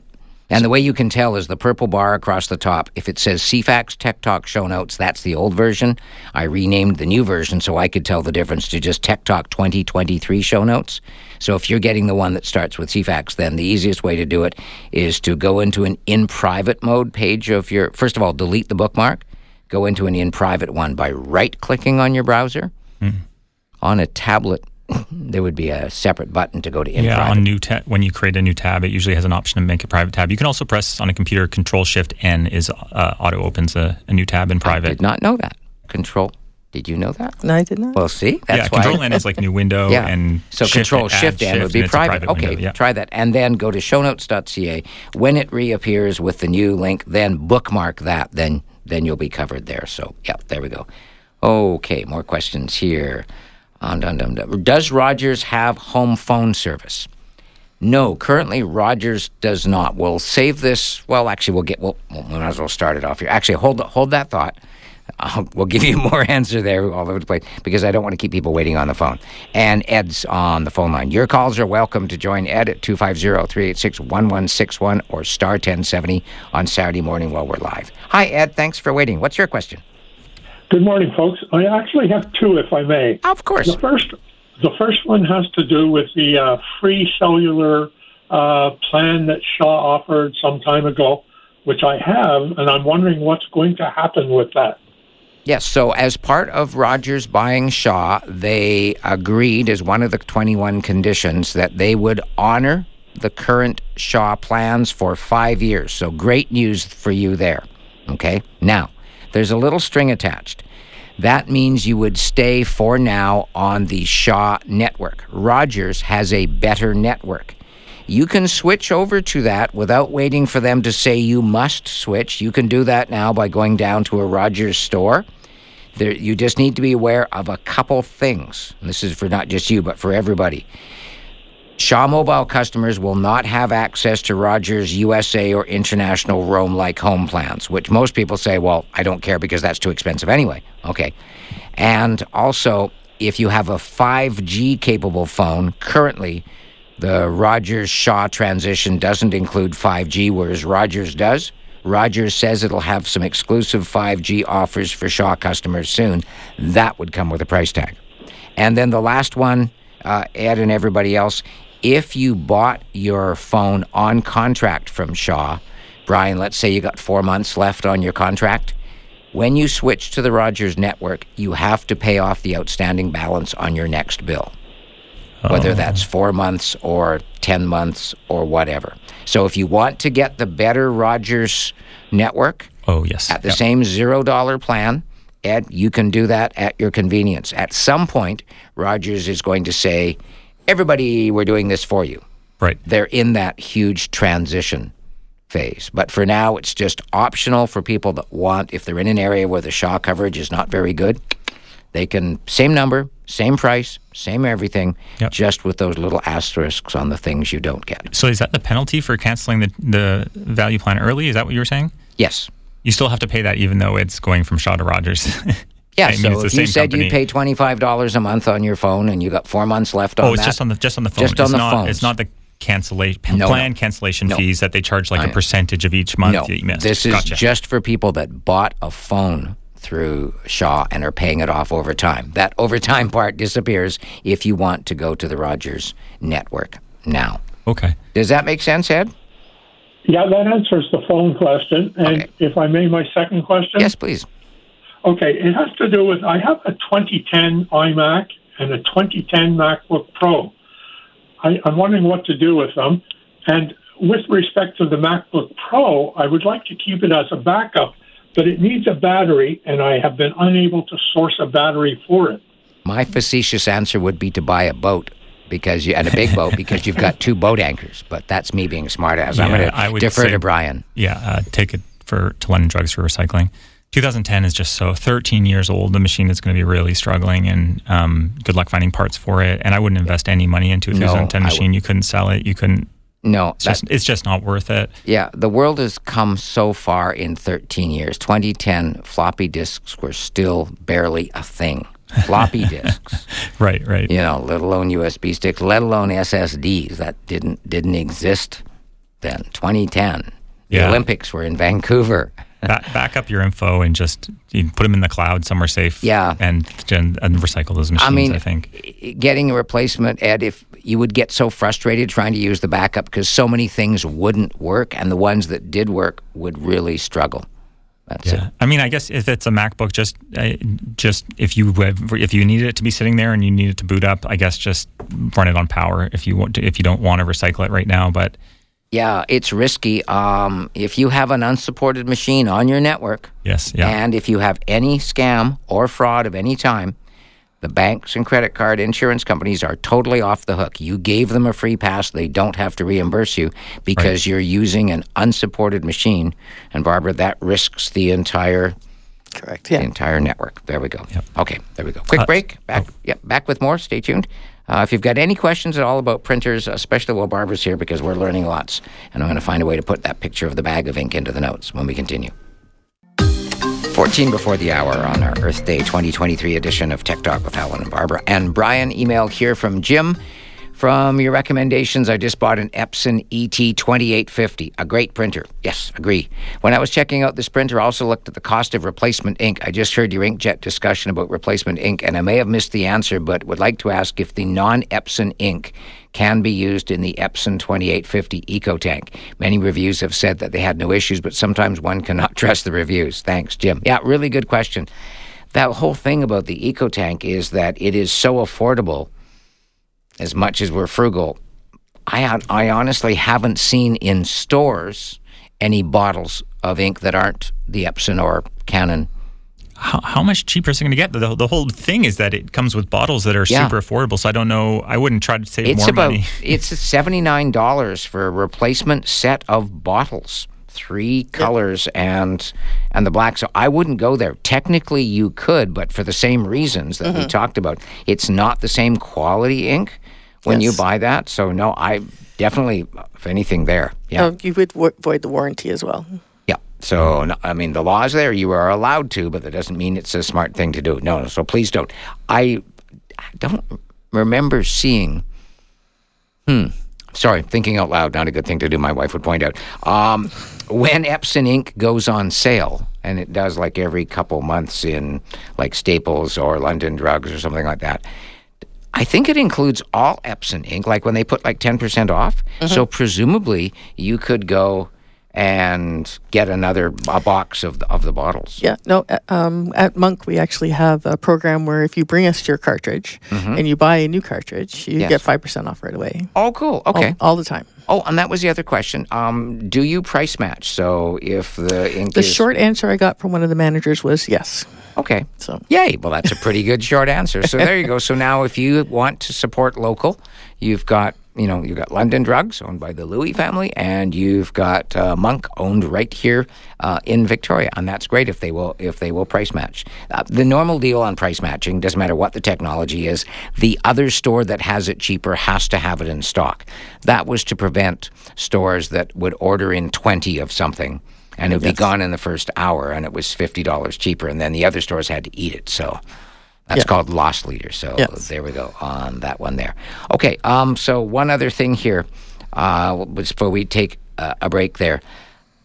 And the way you can tell is the purple bar across the top. If it says CFAX Tech Talk Show Notes, that's the old version. I renamed the new version so I could tell the difference to just Tech Talk 2023 Show Notes. So if you're getting the one that starts with CFAX, then the easiest way to do it is to go into an in private mode page of your. First of all, delete the bookmark. Go into an in private one by right clicking on your browser. Mm-hmm. On a tablet, there would be a separate button to go to in Yeah, private. on new ta- when you create a new tab, it usually has an option to make a private tab. You can also press on a computer Control Shift N is uh, auto opens a, a new tab in private I did not know that. Control. Did you know that? No, I did not. Well, see, that's yeah, why. Control N is like new window, yeah. and so shift Control add Shift N would be and it's a private. private okay, yeah. try that, and then go to shownotes.ca. When it reappears with the new link, then bookmark that. Then then you'll be covered there. So yeah, there we go. Okay, more questions here. Ah, Dun. Does Rogers have home phone service? No, currently Rogers does not. We'll save this. Well, actually, we'll get. We'll, we might as well start it off here. Actually, hold hold that thought. We'll give you more answer there all over the place because I don't want to keep people waiting on the phone. And Ed's on the phone line. Your calls are welcome to join Ed at 250-386-1161 or star 1070 on Saturday morning while we're live. Hi, Ed. Thanks for waiting. What's your question? Good morning, folks. I actually have two, if I may. Of course. The first, the first one has to do with the uh, free cellular uh, plan that Shaw offered some time ago, which I have, and I'm wondering what's going to happen with that. Yes, so as part of Rogers buying Shaw, they agreed as one of the 21 conditions that they would honor the current Shaw plans for five years. So great news for you there. Okay? Now, there's a little string attached. That means you would stay for now on the Shaw network. Rogers has a better network. You can switch over to that without waiting for them to say you must switch. You can do that now by going down to a Rogers store. There, you just need to be aware of a couple things. This is for not just you, but for everybody. Shaw Mobile customers will not have access to Rogers USA or international roam like home plans, which most people say, well, I don't care because that's too expensive anyway. Okay. And also, if you have a 5G capable phone, currently the Rogers Shaw transition doesn't include 5G, whereas Rogers does. Rogers says it'll have some exclusive 5G offers for Shaw customers soon. That would come with a price tag. And then the last one, uh, Ed and everybody else, if you bought your phone on contract from Shaw, Brian, let's say you got four months left on your contract. When you switch to the Rogers network, you have to pay off the outstanding balance on your next bill, whether oh. that's four months or 10 months or whatever. So if you want to get the better Rogers network, Oh, yes. at the Yep. same zero dollar plan, Ed, you can do that at your convenience. At some point, Rogers is going to say, everybody, we're doing this for you. Right. They're in that huge transition phase. But for now, it's just optional for people that want, if they're in an area where the Shaw coverage is not very good, they can, same number, same price, same everything, Yep. just with those little asterisks on the things you don't get. So is that the penalty for canceling the, the value plan early? Is that what you were saying? Yes. You still have to pay that, even though it's going from Shaw to Rogers. Yeah, I mean, so it's the if you said company. you pay twenty five dollars a month on your phone and you got four months left on oh, it's that, just on the just on the phone. Just on it's the not, phones. It's not the cancellation No, plan no. cancellation No. fees that they charge like I- a percentage of each month no, that you missed. this is Gotcha. just for people that bought a phone through Shaw and are paying it off over time. That overtime part disappears if you want to go to the Rogers network now. okay. Does that make sense, Ed? Yeah, that answers the phone question. And Okay. if I may, my second question. Yes, please. Okay, it has to do with I have a 2010 iMac and a 2010 MacBook Pro. I, I'm wondering what to do with them. And with respect to the MacBook Pro, I would like to keep it as a backup, but it needs a battery, and I have been unable to source a battery for it. My facetious answer would be to buy a boat because you and a big boat because you've got two boat anchors. But that's me being smart as I'm Yeah, going I to would defer say- to Brian. Yeah, uh, take it for to London Drugs for recycling. 2010 is just so 13 years old. The machine is going to be really struggling, and um, good luck finding parts for it. And I wouldn't invest any money into a 2010 I machine. You couldn't sell it. You couldn't. No, It's that, just, it's just not worth it. yeah, the world has come so far in 13 years. 2010 floppy disks were still barely a thing. Floppy disks, Right, right. you know, let alone USB sticks, let alone SSDs that didn't didn't exist then. 2010. The Olympics were in Vancouver. Ba- back up your info and just you put them in the cloud somewhere safe. Yeah. and and, and recycle those machines. I mean, I think. getting a replacement, Ed, if you would get so frustrated trying to use the backup because so many things wouldn't work, and the ones that did work would really struggle. That's Yeah, it. I mean, I guess if it's a MacBook, just uh, just if you have, if you need it to be sitting there and you need it to boot up, I guess just run it on power if you want to, if you don't want to recycle it right now. But Yeah, it's risky. Um, if you have an unsupported machine on your network, yes, yeah, and if you have any scam or fraud of any time, the banks and credit card insurance companies are totally off the hook. You gave them a free pass, they don't have to reimburse you because you're using an unsupported machine. And Barbara, that risks the entire Correct. the Yeah. entire network. There we go. Yep. Okay, there we go. Quick Uh, break. Back. Yep. Back with more. Stay tuned. Uh, if you've got any questions at all about printers, especially while Barbara's here, because we're learning lots, and I'm going to find a way to put that picture of the bag of ink into the notes when we continue. 14 before the hour on our Earth Day 2023 edition of Tech Talk with Alan and Barbara. And Brian, email here from Jim. From your recommendations, I just bought an Epson E ET2850, a great printer. Yes, agree. When I was checking out this printer, I also looked at the cost of replacement ink. I just heard your inkjet discussion about replacement ink, and I may have missed the answer, but would like to ask if the non Epson ink can be used in the Epson 2850 EcoTank. Many reviews have said that they had no issues, but sometimes one cannot trust the reviews. Thanks, Jim. Yeah, really good question. That whole thing about the EcoTank is that it is so affordable as much as we're frugal. I, I honestly haven't seen in stores any bottles of ink that aren't the Epson or Canon. how, how much cheaper is it going to get? The, the whole thing is that it comes with bottles that are Yeah. super affordable. So I don't know. I wouldn't try to save It's more about money. it's seventy nine dollars for a replacement set of bottles, three colors and and the black. So I wouldn't go there. Technically, you could, but for the same reasons that Mm-hmm. we talked about, it's not the same quality ink when you buy that. So no, I definitely, if anything, there. Yeah. Oh, you would vo- void the warranty as well. Yeah. So, no, I mean, the law is there. You are allowed to, but that doesn't mean it's a smart thing to do. No, so please don't. I don't remember seeing. Hmm. Sorry, thinking out loud, not a good thing to do. My wife would point out. Um, when Epson ink goes on sale, and it does like every couple months in like Staples or London Drugs or something like that, I think it includes all Epson ink, like when they put like 10% off. Mm-hmm. So presumably you could go and get another a box of the, of the bottles. Yeah, no. uh, Um, at Monk, we actually have a program where if you bring us your cartridge and you buy a new cartridge, you Mm-hmm. Yes. get five percent off right away. Oh, cool. All- Okay. all, the time. Oh, and that was the other question. Um, do you price match? So if the ink The is short answer I got from one of the managers was yes. okay, So Yay. Well, that's a pretty good short answer. So there you go. So now if you want to support local, you've got, you know, you've got London Drugs owned by the Louis family and you've got uh, Monk owned right here uh, in Victoria. And that's great if they will if they will price match. Uh, the normal deal on price matching doesn't matter what the technology is. The other store that has it cheaper has to have it in stock. That was to prevent stores that would order in 20 of something and it'd Yes. be gone in the first hour, and it was fifty dollars cheaper, and then the other stores had to eat it. So that's Yeah. called loss leader. So Yes. there we go on that one there. Okay, um, so one other thing here, uh, before we take uh, a break there.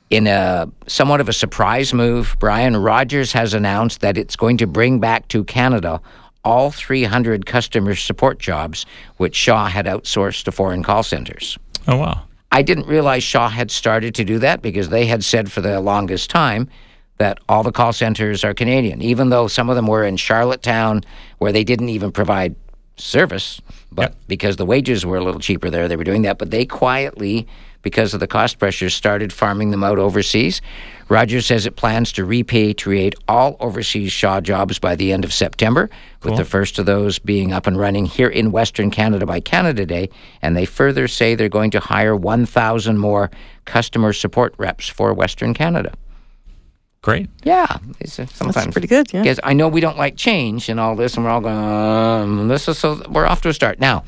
In a somewhat of a surprise move, Brian Rogers has announced that it's going to bring back to Canada all 300 customer support jobs which Shaw had outsourced to foreign call centers. Oh wow. I didn't realize Shaw had started to do that because they had said for the longest time that all the call centers are Canadian, even though some of them were in Charlottetown where they didn't even provide service. But Yep. because the wages were a little cheaper there, they were doing that. But they quietly, because of the cost pressures, started farming them out overseas. Rogers says it plans to repatriate all overseas Shaw jobs by the end of September, with the first of those being up and running here in Western Canada by Canada Day. And they further say they're going to hire 1,000 more customer support reps for Western Canada. Great. Yeah, it's, sometimes pretty good, yeah. Because I know we don't like change and all this, and we're all going. Um, this is so we're off to a start now.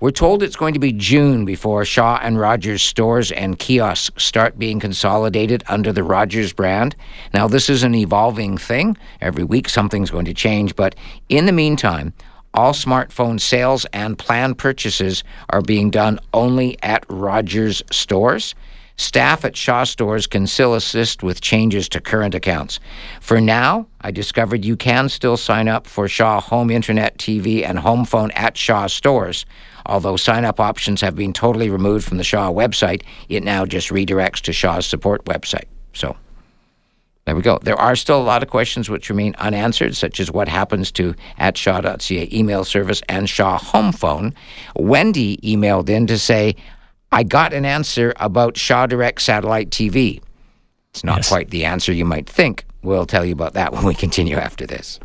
We're told it's going to be June before Shaw and Rogers stores and kiosks start being consolidated under the Rogers brand. Now, this is an evolving thing. Every week something's going to change, but in the meantime, all smartphone sales and plan purchases are being done only at Rogers stores. Staff at Shaw stores can still assist with changes to current accounts. For now, I discovered you can still sign up for Shaw Home Internet TV and Home Phone at Shaw stores. Although sign up options have been totally removed from the Shaw website, it now just redirects to Shaw's support website. So there we go. There are still a lot of questions which remain unanswered, such as what happens to at shaw.ca email service and Shaw home phone. Wendy emailed in to say, I got an answer about Shaw Direct satellite TV. It's not Yes. quite the answer you might think. We'll tell you about that when we continue after this.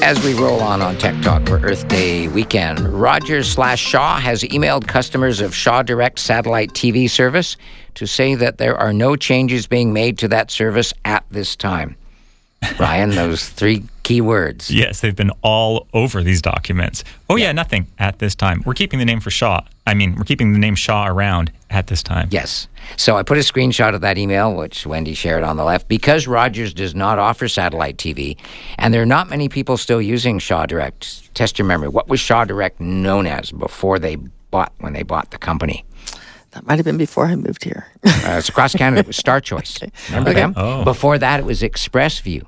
As we roll on on Tech Talk for Earth Day weekend, Rogers slash Shaw has emailed customers of Shaw Direct satellite TV service to say that there are no changes being made to that service at this time. Brian, those three key words. Yes, they've been all over these documents. Oh yeah, nothing at this time. We're keeping the name for Shaw. I mean, we're keeping the name Shaw around at this time. Yes. So I put a screenshot of that email, which Wendy shared on the left, because Rogers does not offer satellite TV, and there are not many people still using Shaw Direct. Test your memory. What was Shaw Direct known as before they bought when they bought the company? That might have been before I moved here. Uh, it's across Canada. It was Star Choice. Remember them? Oh. Before that, it was ExpressVu.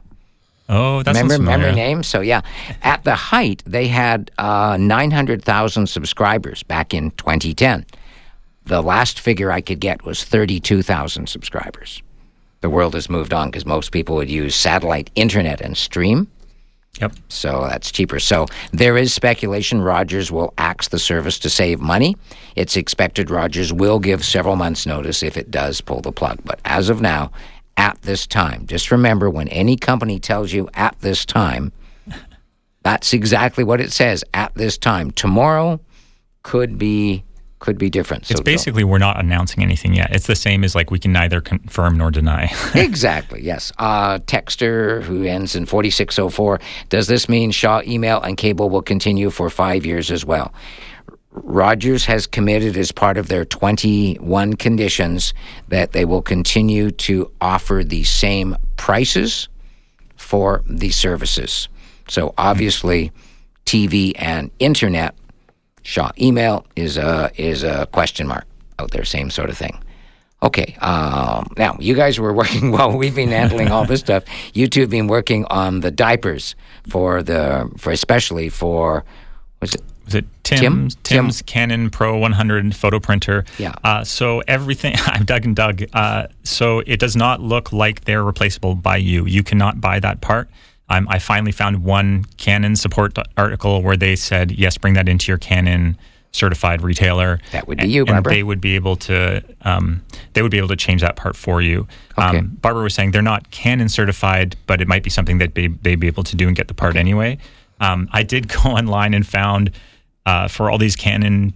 Oh, that's remember, familiar. remember name? So yeah, at the height, they had uh, 900,000 subscribers back in 2010. The last figure I could get was 32,000 subscribers. The world has moved on because most people would use satellite internet and stream. Yep. So uh, that's cheaper. So there is speculation Rogers will axe the service to save money. It's expected Rogers will give several months' notice if it does pull the plug. But as of now, at this time, just remember when any company tells you at this time, that's exactly what it says at this time. Tomorrow could be could be different. So It's basically we're not announcing anything yet. It's the same as like we can neither confirm nor deny. exactly, yes. Uh, Texter, who ends in 4604, does this mean Shaw email and cable will continue for five years as well? Rogers has committed as part of their 21 conditions that they will continue to offer the same prices for the services. So obviously, TV and internet, Shaw email is a is a question mark out there. Same sort of thing. Okay. Um, now you guys were working while we've been handling all this stuff. You two have been working on the diapers for the for especially for was it Was it Tim? Tim's Tim. Tim's Canon Pro 100 photo printer? Yeah. Uh, so everything I've dug and dug. Uh, so it does not look like they're replaceable by you. You cannot buy that part. Um, I finally found one Canon support article where they said, yes, bring that into your Canon certified retailer. That would be and, you, and they would be able to. Um, they would be able to change that part for you. Okay. Um, Barbara was saying they're not Canon certified, but it might be something that they, they'd be able to do and get the part anyway. Um, I did go online and found uh, for all these Canon,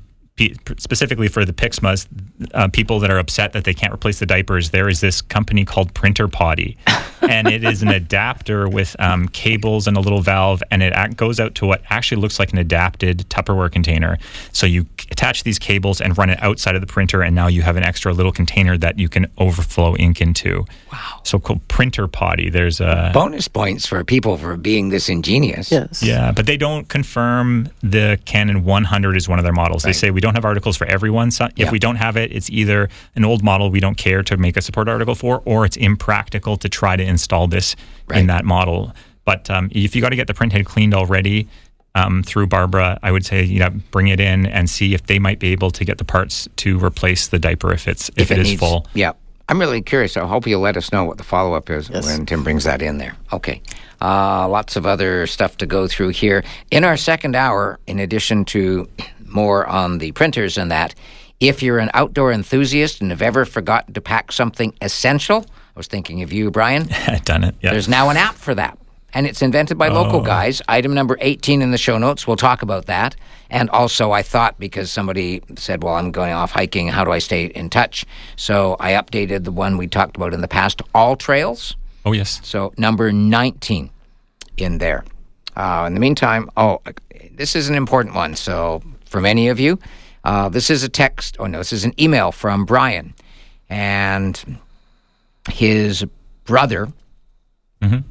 specifically for the Pixmas, uh, people that are upset that they can't replace the diapers, there is this company called Printer Potty. and it is an adapter with um, cables and a little valve, and it ac- goes out to what actually looks like an adapted Tupperware container. So you c- attach these cables and run it outside of the printer, and now you have an extra little container that you can overflow ink into. Wow! So called printer potty. There's a Bonus points for people for being this ingenious. Yes. yeah, but they don't confirm the Canon 100 is one of their models. They say we don't have articles for everyone. So if Yeah. we don't have it, it's either an old model we don't care to make a support article for, or it's impractical to try to install this Right. in that model. But um, if you got to get the printhead cleaned already um, through Barbara, I would say you know bring it in and see if they might be able to get the parts to replace the diaper if it's if, it is needs- full. Yeah. I'm really curious. I hope you'll let us know what the follow up is Yes. when Tim brings that in there. Okay. Uh, lots of other stuff to go through here. In our second hour, in addition to more on the printers and that, if you're an outdoor enthusiast and have ever forgotten to pack something essential, I was thinking of you, Brian. I done it. Yeah. There's now an app for that. And it's invented by local guys. Item number 18 in the show notes. We'll talk about that. And also, I thought because somebody said, well, I'm going off hiking, how do I stay in touch? So I updated the one we talked about in the past, AllTrails. oh yes. So number 19 in there. Uh, in the meantime, oh, this is an important one. So for many of you, uh, this is a text. Oh no, this is an email from Brian, and his brother,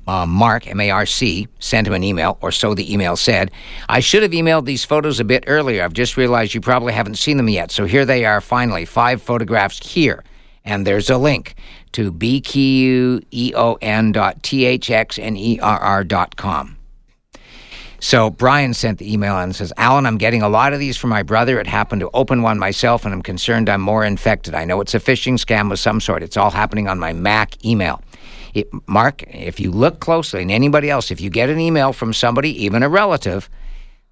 uh, Mark M A R C, sent him an email, or so the email said. I should have emailed these photos a bit earlier. I've just realized you probably haven't seen them yet. So here they are. Finally, five photographs here, and there's a link to bqeon.thxnerr.com. So Brian sent the email and says, Alan, I'm getting a lot of these from my brother. It happened to open one myself, and I'm concerned I'm more infected. I know it's a phishing scam of some sort. It's all happening on my Mac email. It, Mark, if you look closely, and anybody else, if you get an email from somebody, even a relative,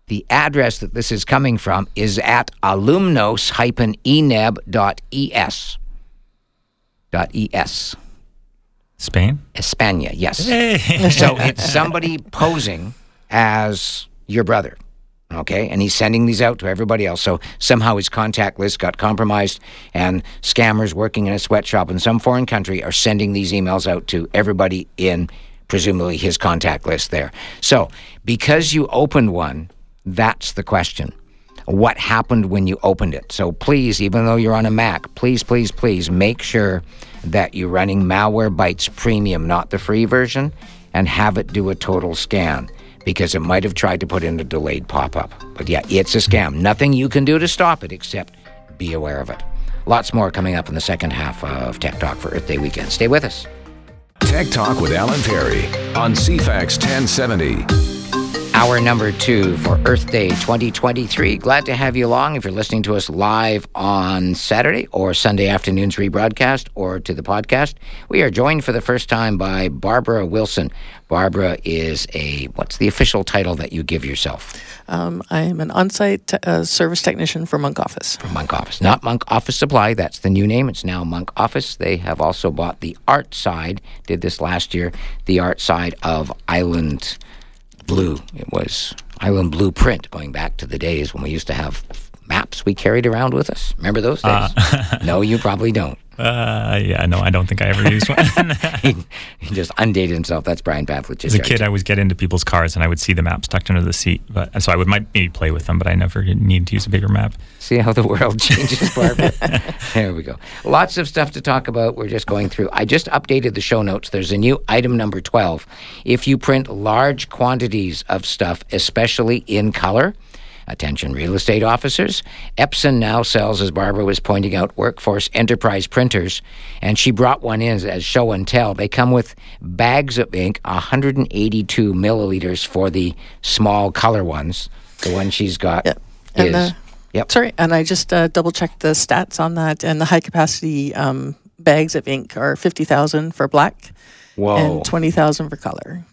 the address that this is coming from is at alumnos-eneb.es. .es. Spain. España, yes. so it's somebody posing as your brother. Okay, and he's sending these out to everybody else. So somehow his contact list got compromised, and scammers working in a sweatshop in some foreign country are sending these emails out to everybody in presumably his contact list there. So because you opened one, that's the question. What happened when you opened it? So please, even though you're on a Mac, please, please, please make sure that you're running Malwarebytes Premium, not the free version, and have it do a total scan because it might have tried to put in a delayed pop up. But yeah, it's a scam. Nothing you can do to stop it except be aware of it. Lots more coming up in the second half of Tech Talk for Earth Day weekend. Stay with us. Tech Talk with Alan Perry on CFAX 1070. Hour number two for Earth Day 2023. Glad to have you along. If you're listening to us live on Saturday or Sunday afternoon's rebroadcast or to the podcast, we are joined for the first time by Barbara Wilson. Barbara is a, what's the official title that you give yourself? Um, I'm an on site uh, service technician for Monk Office. Monk Office. Not Monk Office Supply, that's the new name. It's now Monk Office. They have also bought the art side, did this last year, the art side of Island Blue. It was Island Blueprint going back to the days when we used to have maps we carried around with us. Remember those uh. days? no, you probably don't. Uh, yeah, no, I don't think I ever used one. he, he just undated himself. That's Brian Pavlich. As a kid, I would get into people's cars and I would see the maps tucked under the seat. But so I would might maybe play with them, but I never needed to use a bigger map. See how the world changes, Barbara. there we go. Lots of stuff to talk about. We're just going through. I just updated the show notes. There's a new item number 12. If you print large quantities of stuff, especially in color, Attention real estate officers. Epson now sells, as Barbara was pointing out, workforce enterprise printers, and she brought one in as show and tell. They come with bags of ink, 182 milliliters for the small color ones. The one she's got Yeah. Is. the- yep. Sorry, and I just uh, double checked the stats on that, and the high capacity um, bags of ink are 50,000 for black Whoa. and 20,000 for color.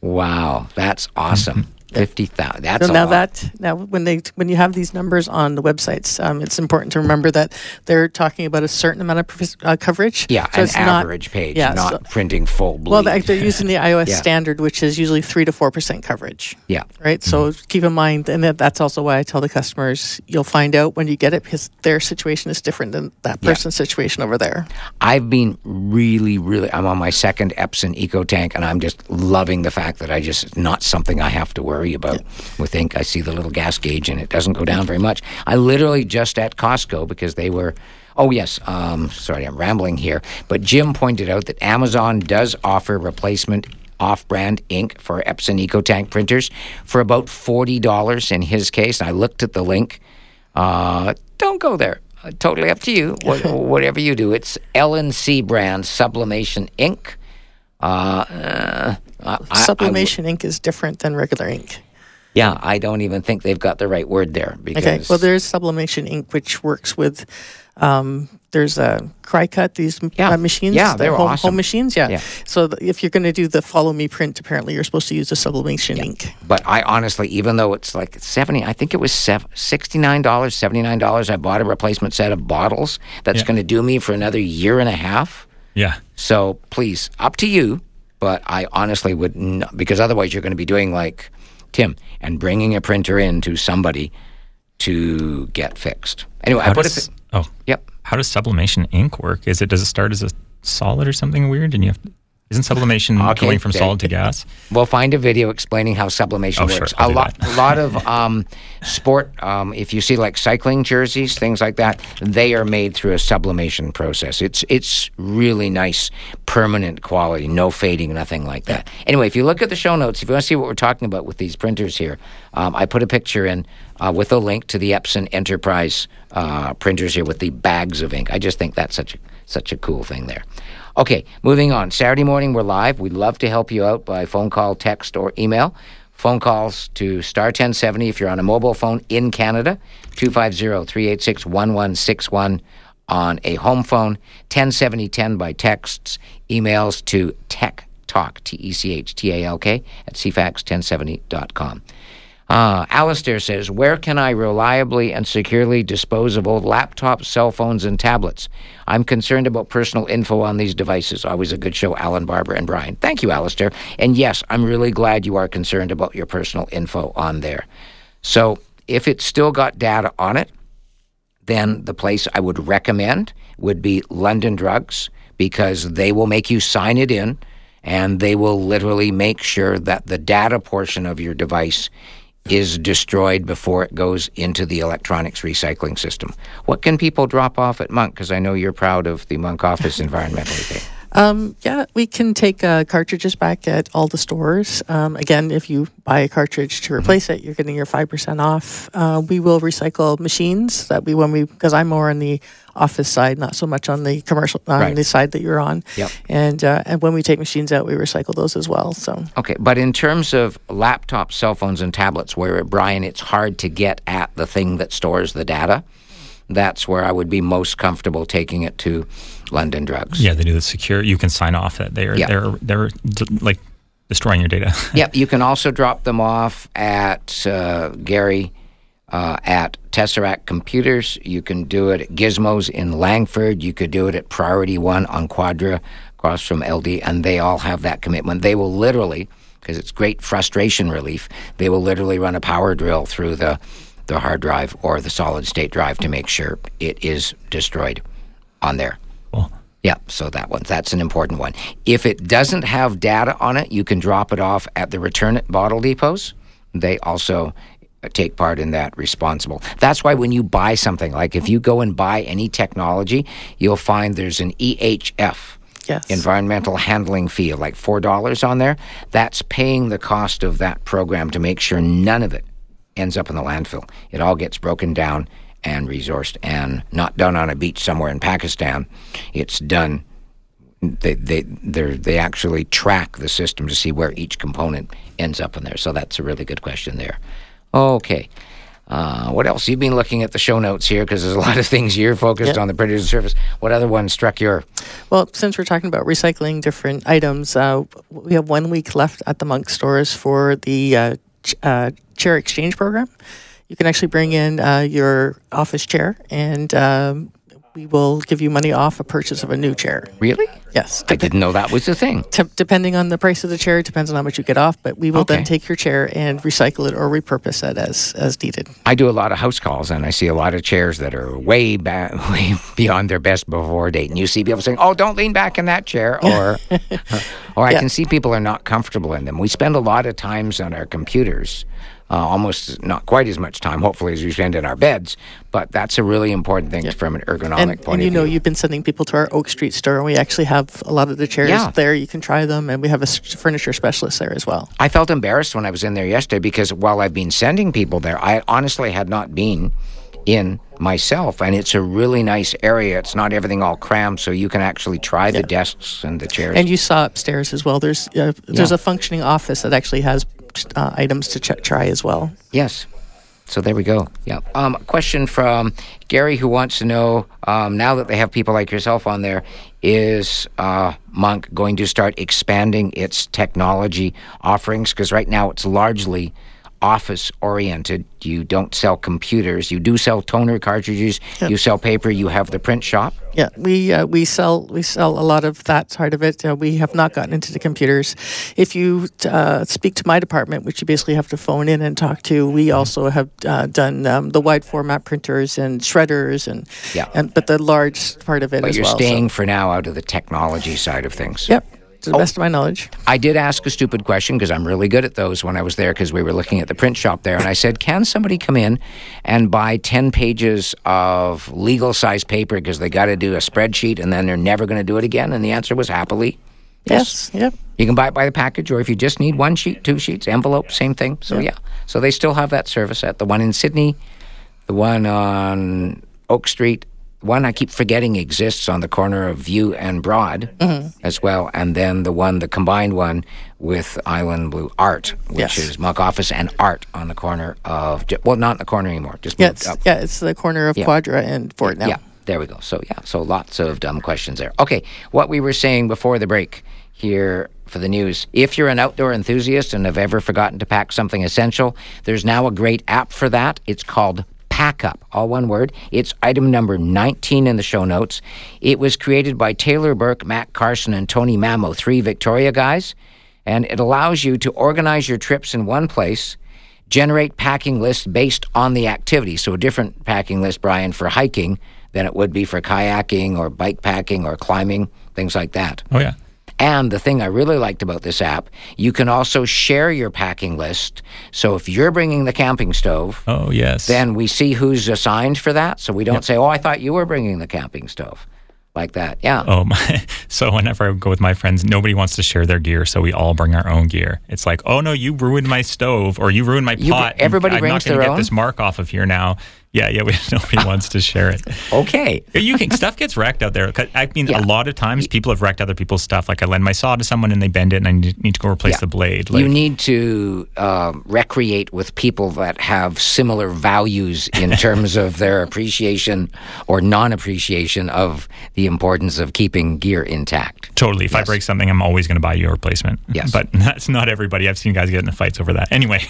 Wow, that's awesome. Fifty thousand. That's So a now that now when they when you have these numbers on the websites, um, it's important to remember that they're talking about a certain amount of uh, coverage. yeah, So an it's not- average page, yeah, not so- printing full bleed. well, they- they're using the ISO Yeah. standard, which is usually three to four percent coverage. yeah. Right. So Mm-hmm. keep in mind, and that, that's also why I tell the customers you'll find out when you get it because their situation is different than that Yeah. person's situation over there. I've been really, really. I'm on my second Epson Eco Tank, and I'm just loving the fact that I just not something I have to worry about with ink. I see the little gas gauge, and it doesn't go down very much. I literally just at Costco because they were. Oh yes, um, sorry, I'm rambling here. But Jim pointed out that Amazon does offer replacement off-brand ink for Epson Eco Tank printers for about forty dollars in his case. I looked at the link. Uh, don't go there. Uh, totally up to you. What, whatever you do, it's LNC brand Sublimation Ink. Uh, uh, I- I- I Sublimation ink is different than regular ink. yeah, I don't even think they've got the right word there because Okay. Well, there's sublimation ink, which works with. Um, there's a Cricut, these Yeah. uh, machines, Yeah, they're home, awesome. home machines. Yeah. Yeah. So th- if you're going to do the follow me print, apparently you're supposed to use a sublimation ink. But I honestly, even though it's like seventy, I think it was sev- sixty-nine dollars, seventy-nine dollars. I bought a replacement set of bottles. That's Yeah. going to do me for another year and a half. Yeah. So please, up to you. But I honestly would not, because otherwise you're going to be doing like Tim and bringing a printer in to somebody to get fixed. Anyway, I How put does, it. oh, Yep. how does sublimation ink work? Is it does it start as a solid or something weird, and you have to, isn't sublimation Okay, going from there- solid to gas? We'll find a video explaining how sublimation Oh, works. I'll a lot, a lot of um, sport. Um, if you see like cycling jerseys, things like that, they are made through a sublimation process. It's it's really nice, permanent quality, no fading, nothing like that. Anyway, if you look at the show notes, if you want to see what we're talking about with these printers here, um, I put a picture in uh, with a link to the Epson Enterprise uh, printers here with the bags of ink. I just think that's such a such a cool thing there. Okay, moving on. Saturday morning, we're live. We'd love to help you out by phone call, text, or email. Phone calls to star 1070 if you're on a mobile phone in Canada, 250 386 1161 on a home phone, 107010 by texts, emails to tech talk, T E C H T A L K, at cfax1070.com. Uh, Alistair says, Where can I reliably and securely dispose of old laptops, cell phones, and tablets? I'm concerned about personal info on these devices. Always a good show, Alan, Barbara, and Brian. Thank you, Alistair. And yes, I'm really glad you are concerned about your personal info on there. So if it's still got data on it, then the place I would recommend would be London Drugs because they will make you sign it in and they will literally make sure that the data portion of your device is destroyed before it goes into the electronics recycling system. What can people drop off at Monk? Because I know you're proud of the Monk office environmentally thing. Um, yeah, we can take uh, cartridges back at all the stores. Um, again, if you buy a cartridge to replace it, you're getting your five percent off. Uh, we will recycle machines that we when we because I'm more on the office side, not so much on the commercial on Right. the side that you're on. Yep. And uh, and when we take machines out, we recycle those as well. So Okay, but in terms of laptops, cell phones, and tablets, where Brian, it's hard to get at the thing that stores the data. That's where I would be most comfortable taking it to London Drugs. Yeah, they do the secure. You can sign off that they're Yeah. they're they're like destroying your data. Yep, you can also drop them off at uh, Gary uh, at Tesseract Computers. You can do it at Gizmos in Langford. You could do it at Priority One on Quadra across from LD, and they all have that commitment. They will literally, because it's great frustration relief, they will literally run a power drill through the the hard drive or the solid state drive to make sure it is destroyed on there. Cool. Yeah, so that one, that's an important one. If it doesn't have data on it, you can drop it off at the return it bottle depots. They also take part in that responsible. That's why when you buy something, like if you go and buy any technology, you'll find there's an EHF. yes, Environmental handling fee of like $4 on there. That's paying the cost of that program to make sure none of it ends up in the landfill. It all gets broken down and resourced and not done on a beach somewhere in Pakistan. It's done. They they they they actually track the system to see where each component ends up in there. So that's a really good question there. Okay. Uh, what else? You've been looking at the show notes here because there's a lot of things you're focused Yep. on the printers and service. What other one struck your? Well, since we're talking about recycling different items, uh, we have one week left at the Monk stores for the uh, uh, chair exchange program. You can actually bring in uh, your office chair, and um, we will give you money off a purchase of a new chair. Really? Yes, I didn't know that was the thing. T- depending on the price of the chair, it depends on how much you get off. But we will Okay. then take your chair and recycle it or repurpose it as as needed. I do a lot of house calls, and I see a lot of chairs that are way back, way beyond their best before date. And you see people saying, "Oh, don't lean back in that chair," or, or I Yeah. can see people are not comfortable in them. We spend a lot of times on our computers, uh, almost not quite as much time, hopefully, as we spend in our beds. But that's a really important thing from an ergonomic And, point and you of know, view. you've been sending people to our Oak Street store, and we actually have a lot of the chairs Yeah. there. You can try them, and we have a furniture specialist there as well. I felt embarrassed when I was in there yesterday because while I've been sending people there, I honestly had not been in myself. And it's a really nice area. It's not everything all crammed, so you can actually try the desks and the chairs. And you saw upstairs as well. There's uh, there's Yeah. a functioning office that actually has uh, items to ch- try as well. Yes. So there we go. Yeah. Um, question from Gary who wants to know um, now that they have people like yourself on there, is uh, Monk going to start expanding its technology offerings? Because right now it's largely office oriented. You don't sell computers. You do sell toner cartridges. You sell paper. You have the print shop. Yeah, we uh, we sell we sell a lot of that part of it. Uh, we have not gotten into the computers. If you uh, speak to my department, which you basically have to phone in and talk to, we Mm-hmm. also have uh, done um, the wide format printers and shredders and Yeah. and but the large part of it But as you're well. so- staying for now out of the technology side of things. Yep, to Oh. the best of my knowledge. I did ask a stupid question because I'm really good at those when I was there because we were looking at the print shop there. And I said, Can somebody come in and buy 10 pages of legal size paper because they got to do a spreadsheet and then they're never going to do it again? And the answer was happily. Yes. Yep. You can buy it by the package, or if you just need one sheet, two sheets, envelope, same thing. So, yeah. So they still have that service at the one in Sidney, the one on Oak Street, one I keep forgetting exists on the corner of View and Broad Mm-hmm. as well, and then the one, the combined one with Island Blue Art, which Yes. is Monk Office and Art on the corner of, well, not in the corner anymore, just Yeah, it's, up. yeah, it's the corner of Yeah. Quadra and Fort now. Yeah, there we go. So yeah, so lots of dumb questions there. Okay, what we were saying before the break here for the news. If you're an outdoor enthusiast and have ever forgotten to pack something essential, there's now a great app for that. It's called Pack Up, all one word. It's item number 19 in the show notes. It was created by Taylor Burke, Matt Carson, and Tony Mamo, three Victoria guys, and it allows you to organize your trips in one place generate packing lists based on the activity. So a different packing list, Brian, for hiking than it would be for kayaking or bike packing or climbing, things like that. Oh yeah. And the thing I really liked about this app, you can also share your packing list. So if you're bringing the camping stove, Oh yes. then we see who's assigned for that. So we don't say, "Oh, I thought you were bringing the camping stove," like that. Yeah. Oh my! So whenever I go with my friends, nobody wants to share their gear, so we all bring our own gear. It's like, oh no, you ruined my stove, or you ruined my You pot. and everybody I'm not gonna get own? this mark off of here now. Yeah, yeah. We, nobody wants to share it. Okay. You can stuff gets wrecked out there. I mean, Yeah. a lot of times people have wrecked other people's stuff. Like I lend my saw to someone and they bend it, and I need to go replace Yeah. the blade. Like, you need to um, recreate with people that have similar values in terms of their appreciation or non-appreciation of the importance of keeping gear intact. Totally. If I break something, I'm always going to buy you a replacement. Yes. But that's not everybody. I've seen guys get into fights over that. Anyway,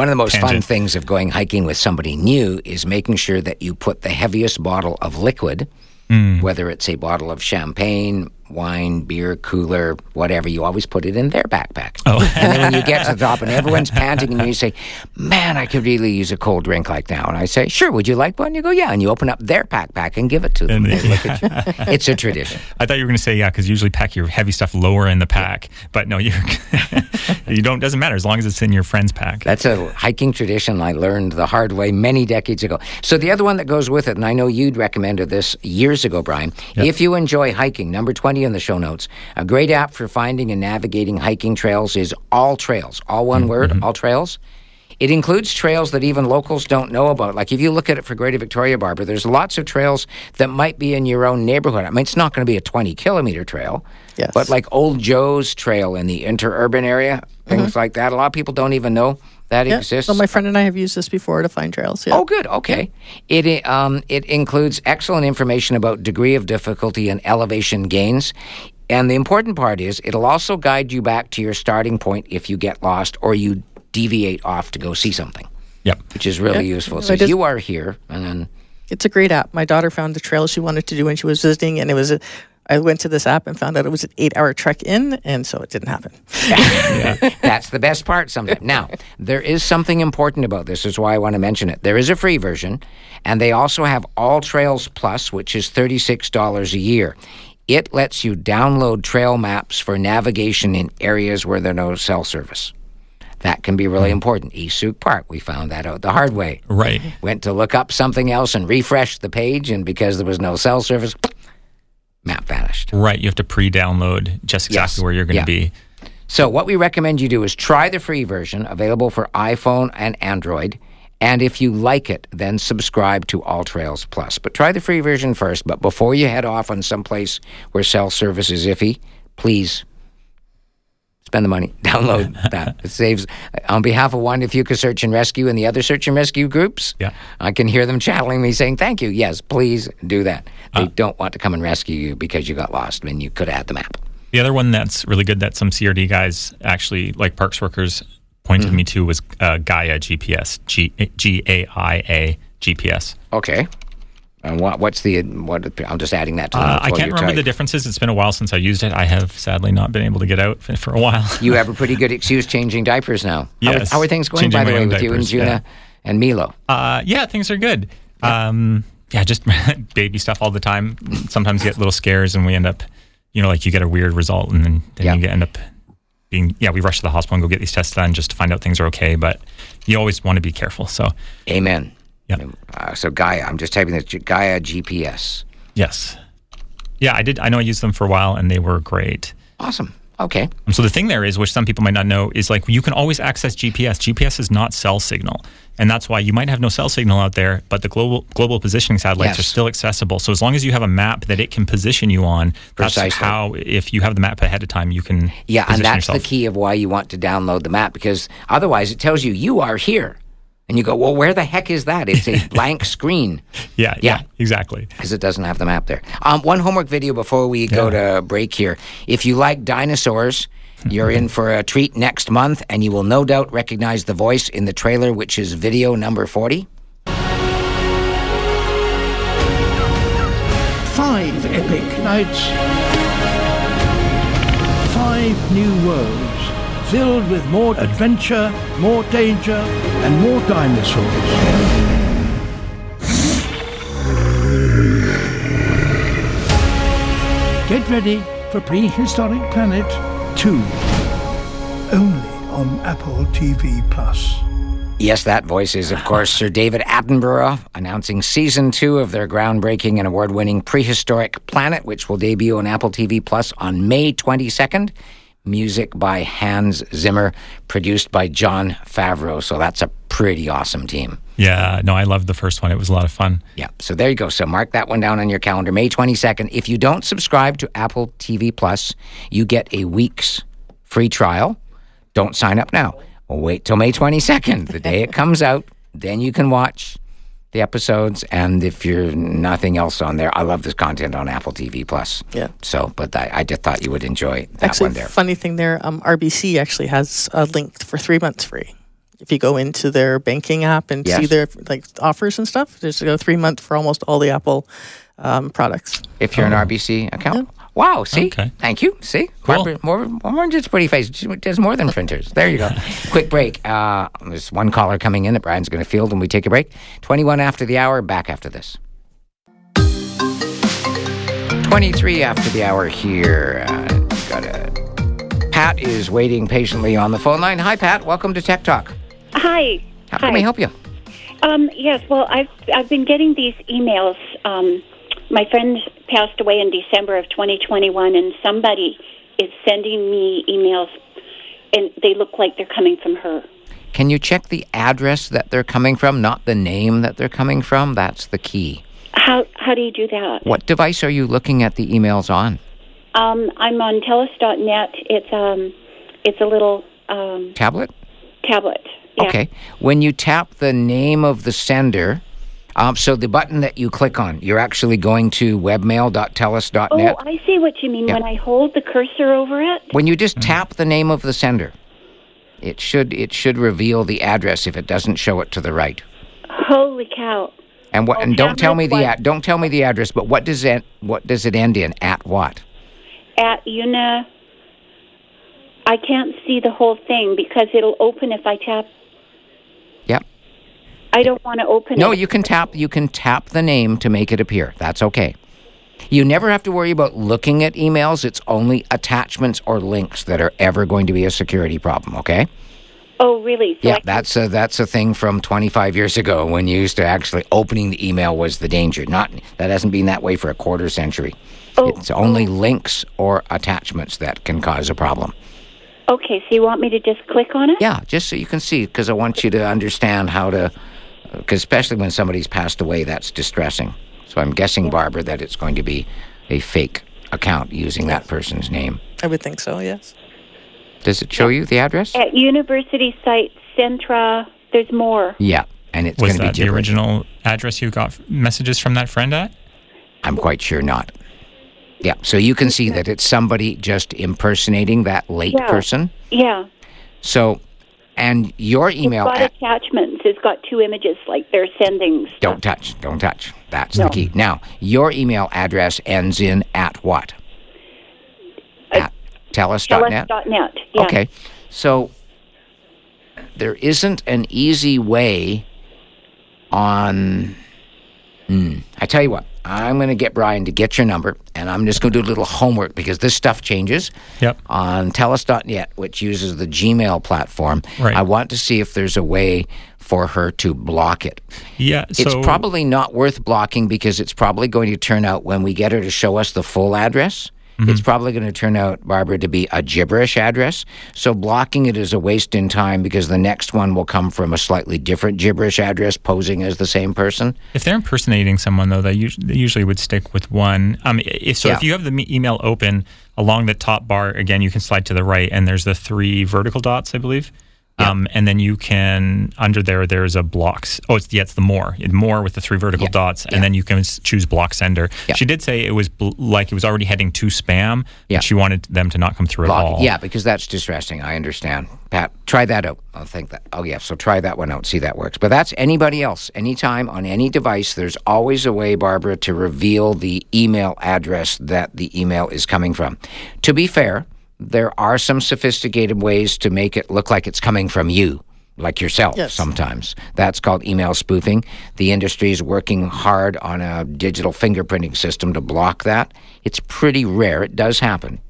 One of the most fun things of going hiking with somebody new is making sure that you put the heaviest bottle of liquid, Hmm. whether it's a bottle of champagne, wine, beer, cooler, whatever, you always put it in their backpack. Oh. and then when you get to the top and everyone's panting and you say, Man, I could really use a cold drink like now. And I say, Sure, would you like one? You go, Yeah. And you open up their backpack and give it to them. They they- look at you. It's a tradition. I thought you were going to say yeah, because usually pack your heavy stuff lower in the pack. But no, you you don't. Doesn't matter as long as it's in your friend's pack. That's a hiking tradition I learned the hard way many decades ago. So the other one that goes with it, and I know you'd recommended this years ago, Brian. If you enjoy hiking, number 20 in the show notes, a great app for finding and navigating hiking trails is AllTrails. All one mm-hmm. word, mm-hmm. AllTrails. It includes trails that even locals don't know about. Like if you look at it for Greater Victoria, Barbara, there's lots of trails that might be in your own neighborhood. I mean, it's not going to be a 20 kilometer trail, Yes. but like Old Joe's Trail in the interurban area, things like that. A lot of people don't even know that Yeah. exists. Well, my friend and I have used this before to find trails. Yeah. Oh, good. Okay. It um, it includes excellent information about degree of difficulty and elevation gains. And the important part is it'll also guide you back to your starting point if you get lost or you deviate off to go see something, Yep. which is really Yeah. useful. So you are here, and then It's a great app. My daughter found a trail she wanted to do when she was visiting, and it was a. I went to this app and found out it was an eight-hour trek in, and so it didn't happen. That's the best part sometimes. Now, there is something important about this, is why I want to mention it. There is a free version, and they also have AllTrails Plus, which is $36 a year. It lets you download trail maps for navigation in areas where there's no cell service. That can be really hmm. important. East Park, we found that out the hard way. Right. Went to look up something else and refreshed the page, and because there was no cell service, map vanished. Right. You have to pre-download just exactly Yes. where you're going to Yeah. be. So, what we recommend you do is try the free version available for iPhone and Android. And if you like it, then subscribe to AllTrails Plus. But try the free version first. But before you head off on some place where cell service is iffy, please spend the money. Download that. It saves. On behalf of Juan de Fuca search and rescue and the other search and rescue groups, Yeah. I can hear them channeling me saying, Thank you. Yes, please do that. Uh. They don't want to come and rescue you because you got lost when you could have had the map. The other one that's really good that some CRD guys actually, like parks workers, pointed Mm-hmm. me to was uh, Gaia GPS, G G A I A GPS. Okay. And what, what's the what? I'm just adding that to the Uh, I can't remember the differences. It's been a while since I used it. I have sadly not been able to get out for, a while. You have a pretty good excuse changing diapers now. How, are, Yes. how are things going, Changing by the way, with you and Juna yeah. and Milo? Uh, yeah, things are good. Um, yeah, just baby stuff all the time. Sometimes you get little scares, and we end up, you know, like you get a weird result, and then, then Yeah. you get, end up being, yeah, we rush to the hospital and go get these tests done just to find out things are okay. But you always want to be careful. So, Amen. Yeah, Uh, so Gaia, I'm just typing this Gaia GPS. yes, yeah, I did. I know I used them for a while, and they were great. Awesome. Okay. Um, so the thing there is, which some people might not know, is like you can always access GPS. GPS is not cell signal, and that's why you might have no cell signal out there, but the global global positioning satellites are still accessible. So as long as you have a map that it can position you on, that's Precisely. how. If you have the map ahead of time, you can Yeah, and that's yourself. the key of why you want to download the map because otherwise it tells you you are here. And you go, well, where the heck is that? It's a blank screen Yeah, Yeah. yeah, exactly. because it doesn't have the map there. Um, one homework video before we go to break here. If you like dinosaurs, you're in for a treat next month, and you will no doubt recognize the voice in the trailer, which is video number 40. Five epic nights. Five new worlds filled with more adventure, more danger, and more dinosaurs. Get ready for Prehistoric Planet 2. Only on Apple TV Plus. Yes, that voice is, of course, Sir David Attenborough announcing season two of their groundbreaking and award winning Prehistoric Planet, which will debut on Apple TV Plus on May 22nd. Music by Hans Zimmer, produced by Jon Favreau. So that's a pretty awesome team. Yeah, no, I loved the first one. It was a lot of fun. Yeah, so there you go. So mark that one down on your calendar, May 22nd. If you don't subscribe to Apple TV Plus, you get a week's free trial. Don't sign up now. Well, wait till May 22nd, the day it comes out. Then you can watch the episodes. And if you're nothing else on there, I love this content on Apple TV Plus. Yeah. So, but I, I just thought you would enjoy that Actually, one there. funny thing there, um, RBC actually has a link for three months free. If you go into their banking app and see their like offers and stuff, just go three month for almost all the Apple um, products. If you're an RBC account. Wow, see? Okay. Thank you. See? Cool. Barbara- More, more than just pretty face. She does more than printers. There you go. Quick break. Uh, there's one caller coming in that Brian's going to field when we take a break. 21 after the hour, back after this. 23 after the hour here. Uh, got a, Pat is waiting patiently on the phone line. Hi, Pat. Welcome to Tech Talk. Hi. How can Hi. we help you? Um, yes, well, I've I've been getting these emails. Um, my friend passed away in December of 2021, and somebody is sending me emails, and they look like they're coming from her. Can you check the address that they're coming from, not the name that they're coming from? That's the key. How how do you do that? What device are you looking at the emails on? Um, I'm on telus.net. It's um, it's a little um, Tablet? tablet. Yeah. Okay. When you tap the name of the sender, um, so the button that you click on, you're actually going to webmail.telus.net. Oh, I see what you mean. Yeah. When I hold the cursor over it. when you just tap the name of the sender, It should it should reveal the address if it doesn't show it to the right. Holy cow! And what? Oh, and don't tell me the ad, don't tell me the address. But what does it what does it end in? At what? At Una, I can't see the whole thing because it'll open if I tap. I don't want to open No, it. you can tap you can tap the name to make it appear. That's okay. You never have to worry about looking at emails. It's only attachments or links that are ever going to be a security problem, okay? Oh, really? So yeah, can- that's a that's a thing from 25 years ago when you used to actually opening the email was the danger. Not that hasn't been that way for a quarter century. Oh, It's oh. only links or attachments that can cause a problem. Okay, so you want me to just click on it? Yeah, just so you can see, because I want you to understand how to, because especially when somebody's passed away, that's distressing. So I'm guessing, Barbara, that it's going to be a fake account using that person's name. I would think so. Yes. Does it show you the address? At University Site Centra, there's more. Yeah, and it's going to be that the original address you got messages from that friend at? I'm quite sure not. Yeah, so you can see that it's somebody just impersonating that late Yeah. person. Yeah. So, and your email. It's got a- attachments. It's got two images, like they're sending. Stuff. don't touch. Don't touch. That's No. the key. Now, your email address ends in at what? At telus.net? Telus.net. Yeah. Okay. So there isn't an easy way on. Hmm. I tell you what, I'm going to get Brian to get your number, and I'm just going to do a little homework because this stuff changes. Yep. On telus.net, which uses the Gmail platform, Right. I want to see if there's a way for her to block it. Yeah. It's probably not worth blocking because it's probably going to turn out when we get her to show us the full address. Mm-hmm. It's probably going to turn out, Barbara, to be a gibberish address. So blocking it is a waste in time because the next one will come from a slightly different gibberish address posing as the same person. If they're impersonating someone, though, they, us- they usually would stick with one. Um, if, so, if you have the me- email open along the top bar, again, you can slide to the right, and there's the three vertical dots, I believe. Um, and then you can under there. There's a blocks. Oh, it's yeah, it's the more, more with the three vertical Yeah. dots, Yeah. and then you can choose block sender. She did say it was bl- like it was already heading to spam. Yeah. But she wanted them to not come through Block at all. Yeah, because that's distressing. I understand. Pat, try that out. I'll think that. Oh, yeah. So try that one out. See that works. But that's anybody else. Anytime on any device, there's always a way, Barbara, to reveal the email address that the email is coming from. To be fair, there are some sophisticated ways to make it look like it's coming from you. Like yourself, Yes. sometimes. That's called email spoofing. The industry is working hard on a digital fingerprinting system to block that. It's pretty rare. It does happen.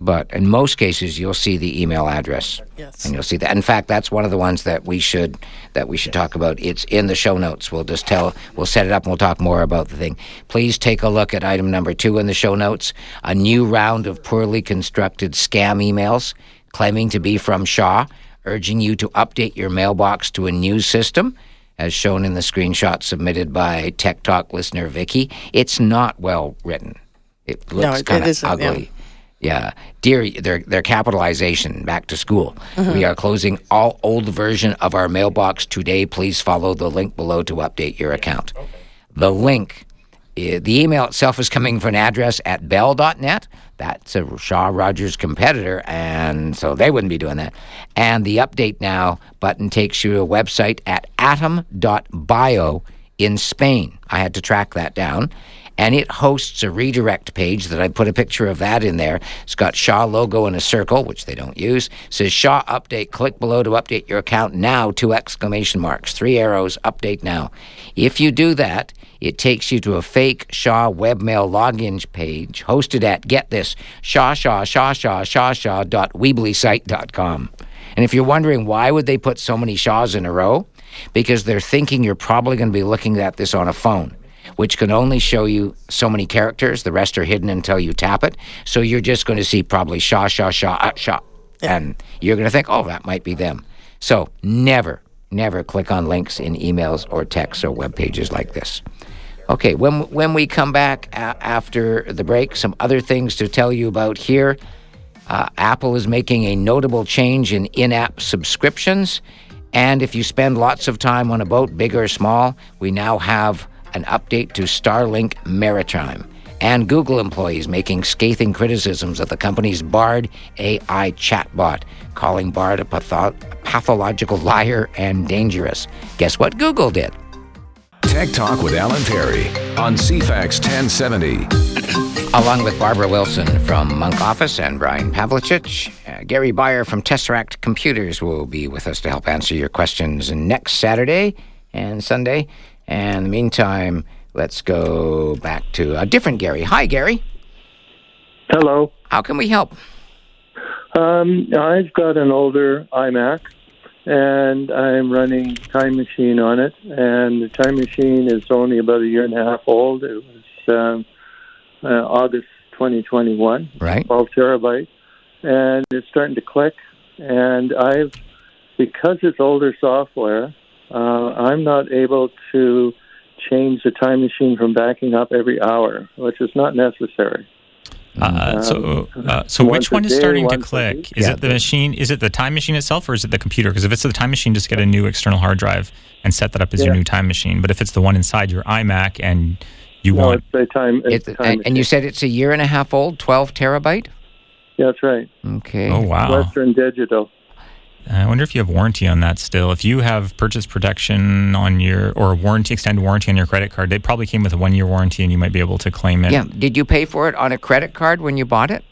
But in most cases, you'll see the email address, Yes. and you'll see that. In fact, that's one of the ones that we should that we should talk about. It's in the show notes. We'll just tell, we'll set it up, and we'll talk more about the thing. Please take a look at item number two in the show notes. A new round of poorly constructed scam emails claiming to be from Shaw, urging you to update your mailbox to a new system, as shown in the screenshot submitted by Tech Talk listener Vicky. It's not well written. It looks it kind of isn't, yeah. Yeah, dear, their their capitalization back to school. Mm-hmm. We are closing all old version of our mailbox today. Please follow the link below to update your account. The link, eh, the email itself is coming from an address at bell.net. That's a Shaw Rogers competitor, and so they wouldn't be doing that. And the update now button takes you to a website at atom.bio in Spain. I had to track that down. And it hosts a redirect page that I put a picture of that in there. It's got Shaw logo in a circle, which they don't use. It says Shaw update. Click below to update your account now. Two exclamation marks, three arrows. Update now. If you do that, it takes you to a fake Shaw webmail login page hosted at get this Shaw Shaw Shaw Shaw Shaw Shaw dot weeblysite.com. And if you're wondering why would they put so many Shaws in a row, because they're thinking you're probably going to be looking at this on a phone which can only show you so many characters. The rest are hidden until you tap it. So you're just going to see probably Shaw, Shaw, Shaw, uh, Shaw. And you're going to think, oh, that might be them. So never, never click on links in emails or texts or web pages like this. Okay, when, when we come back after the break, some other things to tell you about here. Uh, Apple is making a notable change in in app subscriptions. And if you spend lots of time on a boat, big or small, we now have an update to Starlink Maritime. and Google employees making scathing criticisms of the company's Bard AI chatbot, calling Bard a patho- pathological liar and dangerous. Guess what Google did? Tech Talk with Alan Perry on CFAX 1070. Along with Barbara Wilson from Monk Office and Brian Pavlicich, uh, Gary Beyer from Tesseract Computers will be with us to help answer your questions next Saturday and Sunday. And in the meantime, let's go back to a different Gary. Hi, Gary. Hello. How can we help? Um, I've got an older iMac, and I'm running Time Machine on it. And the Time Machine is only about a year and a half old. It was um, uh, August 2021, Right. 12 terabyte, and it's starting to click. And I've, because it's older software, uh, I'm not able to change the time machine from backing up every hour, which is not necessary. Uh, so, Um, uh, so once which one is day, starting to click? Is Yeah. it the machine? Is it the time machine itself, or is it the computer? Because if it's the time machine, just get a new external hard drive and set that up as your new time machine. But if it's the one inside your iMac and you No, want, it's the time. It's It, the time and, and you said it's a year and a half old, 12 terabyte? Yeah, that's right. Okay. oh wow, Western Digital. I wonder if you have warranty on that still. If you have purchase protection on your or warranty extended warranty on your credit card, they probably came with a one year warranty, and you might be able to claim it. Yeah. Did you pay for it on a credit card when you bought it?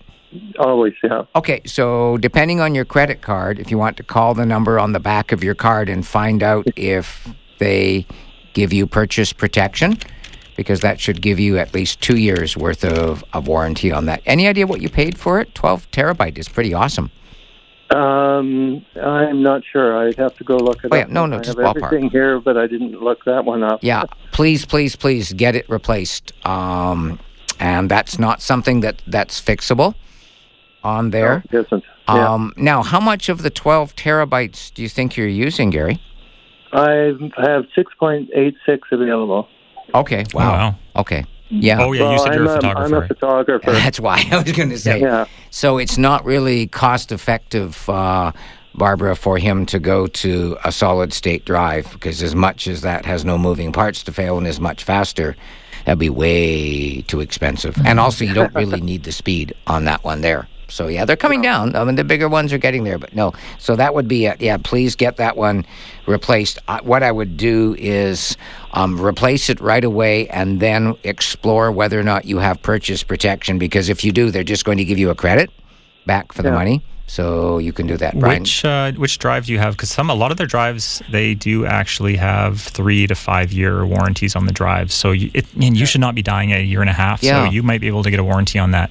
Always, yeah. Okay, so depending on your credit card, if you want to call the number on the back of your card and find out if they give you purchase protection, because that should give you at least two years worth of, of warranty on that. Any idea what you paid for it? 12 terabyte is pretty awesome. Um, I'm not sure. I'd have to go look at it Oh, yeah. up. No, no, I just have ballpark. everything here, but I didn't look that one up. Yeah, please, please, please get it replaced. Um, and that's not something that, that's fixable on there. No, it isn't. Yeah. Um, now, how much of the 12 terabytes do you think you're using, Gary? I have 6.86 available. Okay. Oh, Wow. wow. Okay. Yeah. Oh yeah, you well, said you're I'm a photographer. I'm a photographer. That's why I was going to say. Yeah. So it's not really cost effective, uh, Barbara, for him to go to a solid state drive because as much as that has no moving parts to fail and is much faster, that'd be way too expensive. And also, you don't really need the speed on that one there. So yeah, they're coming down. I mean, the bigger ones are getting there, but no. So that would be a, yeah. Please get that one replaced. Uh, what I would do is um, replace it right away, and then explore whether or not you have purchase protection. Because if you do, they're just going to give you a credit back for the money. So you can do that, Brian. Which uh, which drive do you have? Because some a lot of their drives they do actually have three to five year warranties on the drives. So you, it, and you should not be dying at a year and a half. Yeah. So you might be able to get a warranty on that.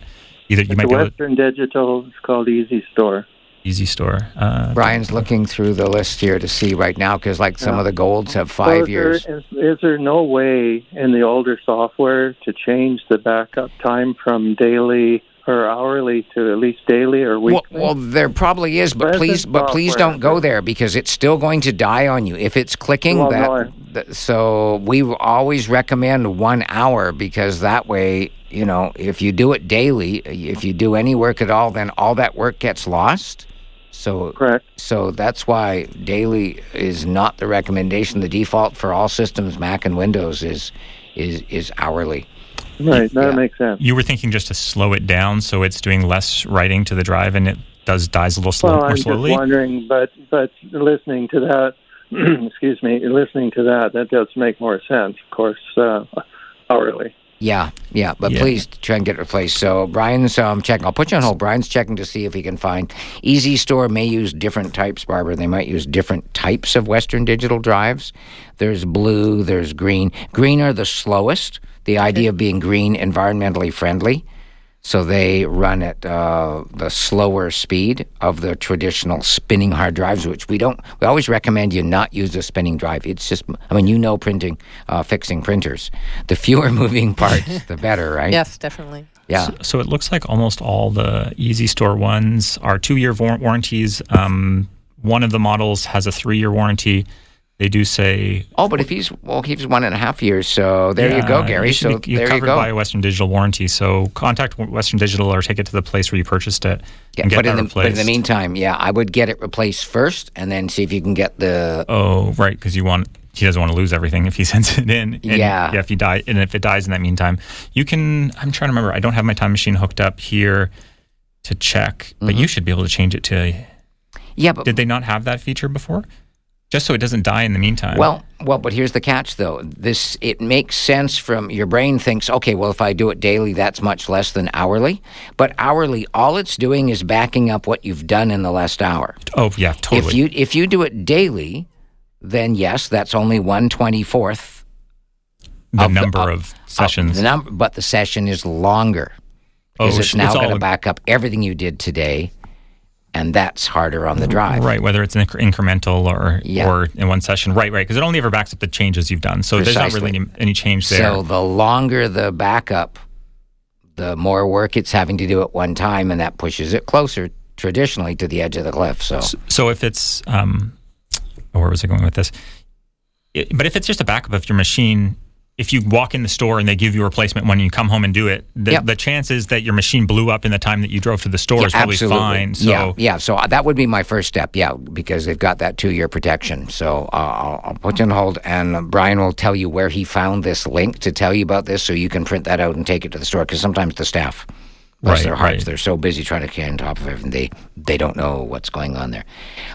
Either you It's might a be able to Western Digital. It's called easystore. Easy Store. Uh, Brian's looking through the list here to see right now because, like, some Yeah. of the golds have So five is years. There, is, is there no way in the older software to change the backup time from daily or hourly to at least daily or weekly? well, there probably is, but please, but please don't go there because it's still going to die on you if it's clicking. Well, that, no, I- th- so we always recommend one hour because that way, you know, if you do it daily, if you do any work at all, then all that work gets lost. So Correct. So that's why daily is not the recommendation. The default for all systems, Mac and Windows, is is is hourly. Right. That Yeah. makes sense. you were thinking just to slow it down so it's doing less writing to the drive and it does dies a little slow, Well, more I'm slowly. just wondering, but but listening to that, excuse me, listening to that, that does make more sense. Of course, uh, hourly. Yeah, yeah, but Yeah. please try and get replaced. So Brian's um, checking. I'll put you on hold. Brian's checking to see if he can find. easystore may use different types, Barbara. They might use different types of Western Digital drives. There's blue. There's green. Green are the slowest. The idea of being green, environmentally friendly. So they run at uh, the slower speed of the traditional spinning hard drives, which we don't. We always recommend you not use a spinning drive. It's just, I mean, you know, printing, uh, fixing printers. The fewer moving parts, the better, right? Yes, definitely. Yeah. So, so it looks like almost all the easystore ones are two year war- warranties. Um, one of the models has a three year warranty. They do say Oh, but if he's well, he's one and a half years. So there you go, Gary. should So be, you're you covered go. by a Western Digital warranty. So contact Western Digital or take it to the place where you purchased it Yeah, and get but that in the replaced. but in the meantime, yeah, I would get it replaced first, and then see if you can get the oh, right, because you want he doesn't want to lose everything if he sends it in. And Yeah. Yeah. If he die, and if it dies in that meantime, you can. I'm trying to remember. I don't have my time machine hooked up here to check, but Mm-hmm. you should be able to change it to. Yeah, but Did they not have that feature before? Just so it doesn't die in the meantime. Well, well, but here's the catch, though. This it makes sense from your brain thinks, okay, well, if I do it daily, that's much less than hourly. But hourly, all it's doing is backing up what you've done in the last hour. oh yeah, totally. If you if you do it daily, then yes, that's only one twenty fourth the of the- number of- of sessions. The number, but the session is longer oh, because it's now going to back up everything you did today, and that's harder on the drive. Right, whether it's inc- incremental or Yeah. or in one session. Right, right, because it only ever backs up the changes you've done. So there's not really any, any change there. So the longer the backup, the more work it's having to do at one time, and that pushes it closer traditionally to the edge of the cliff. So So if it's, um, where was I going with this? It, but if it's just a backup of your machine, if you walk in the store and they give you a replacement when you come home and do it, the, Yep. the chances that your machine blew up in the time that you drove to the store Yeah, is probably absolutely. fine. So yeah, yeah. So uh, that would be my first step. Yeah, because they've got that two-year protection. So uh, I'll, I'll put you on hold, and Brian will tell you where he found this link to tell you about this, so you can print that out and take it to the store. Because sometimes the staff, bless Right, their hearts, right. they're so busy trying to stay on top of everything, they they don't know what's going on there.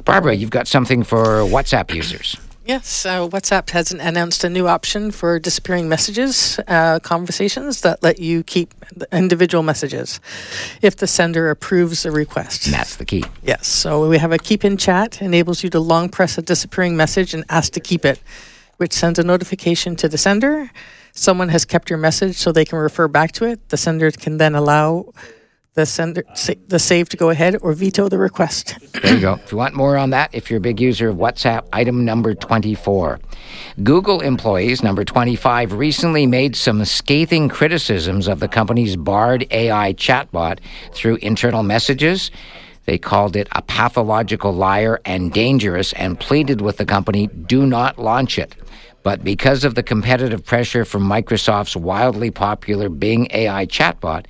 Barbara, you've got something for WhatsApp users. Yes, uh, WhatsApp has announced a new option for disappearing messages, uh, conversations that let you keep the individual messages if the sender approves the request. And that's the key. Yes, so we have a keep in chat, enables you to long press a disappearing message and ask to keep it, which sends a notification to the sender. Someone has kept your message so they can refer back to it. The sender can then allow the sender the save to go ahead or veto the request. There you go. If you want more on that, if you're a big user of WhatsApp, item number 24. Google employees, number 25, recently made some scathing criticisms of the company's Bard AI chatbot through internal messages. They called it a pathological liar and dangerous and pleaded with the company do not launch it. But because of the competitive pressure from Microsoft's wildly popular Bing AI chatbot,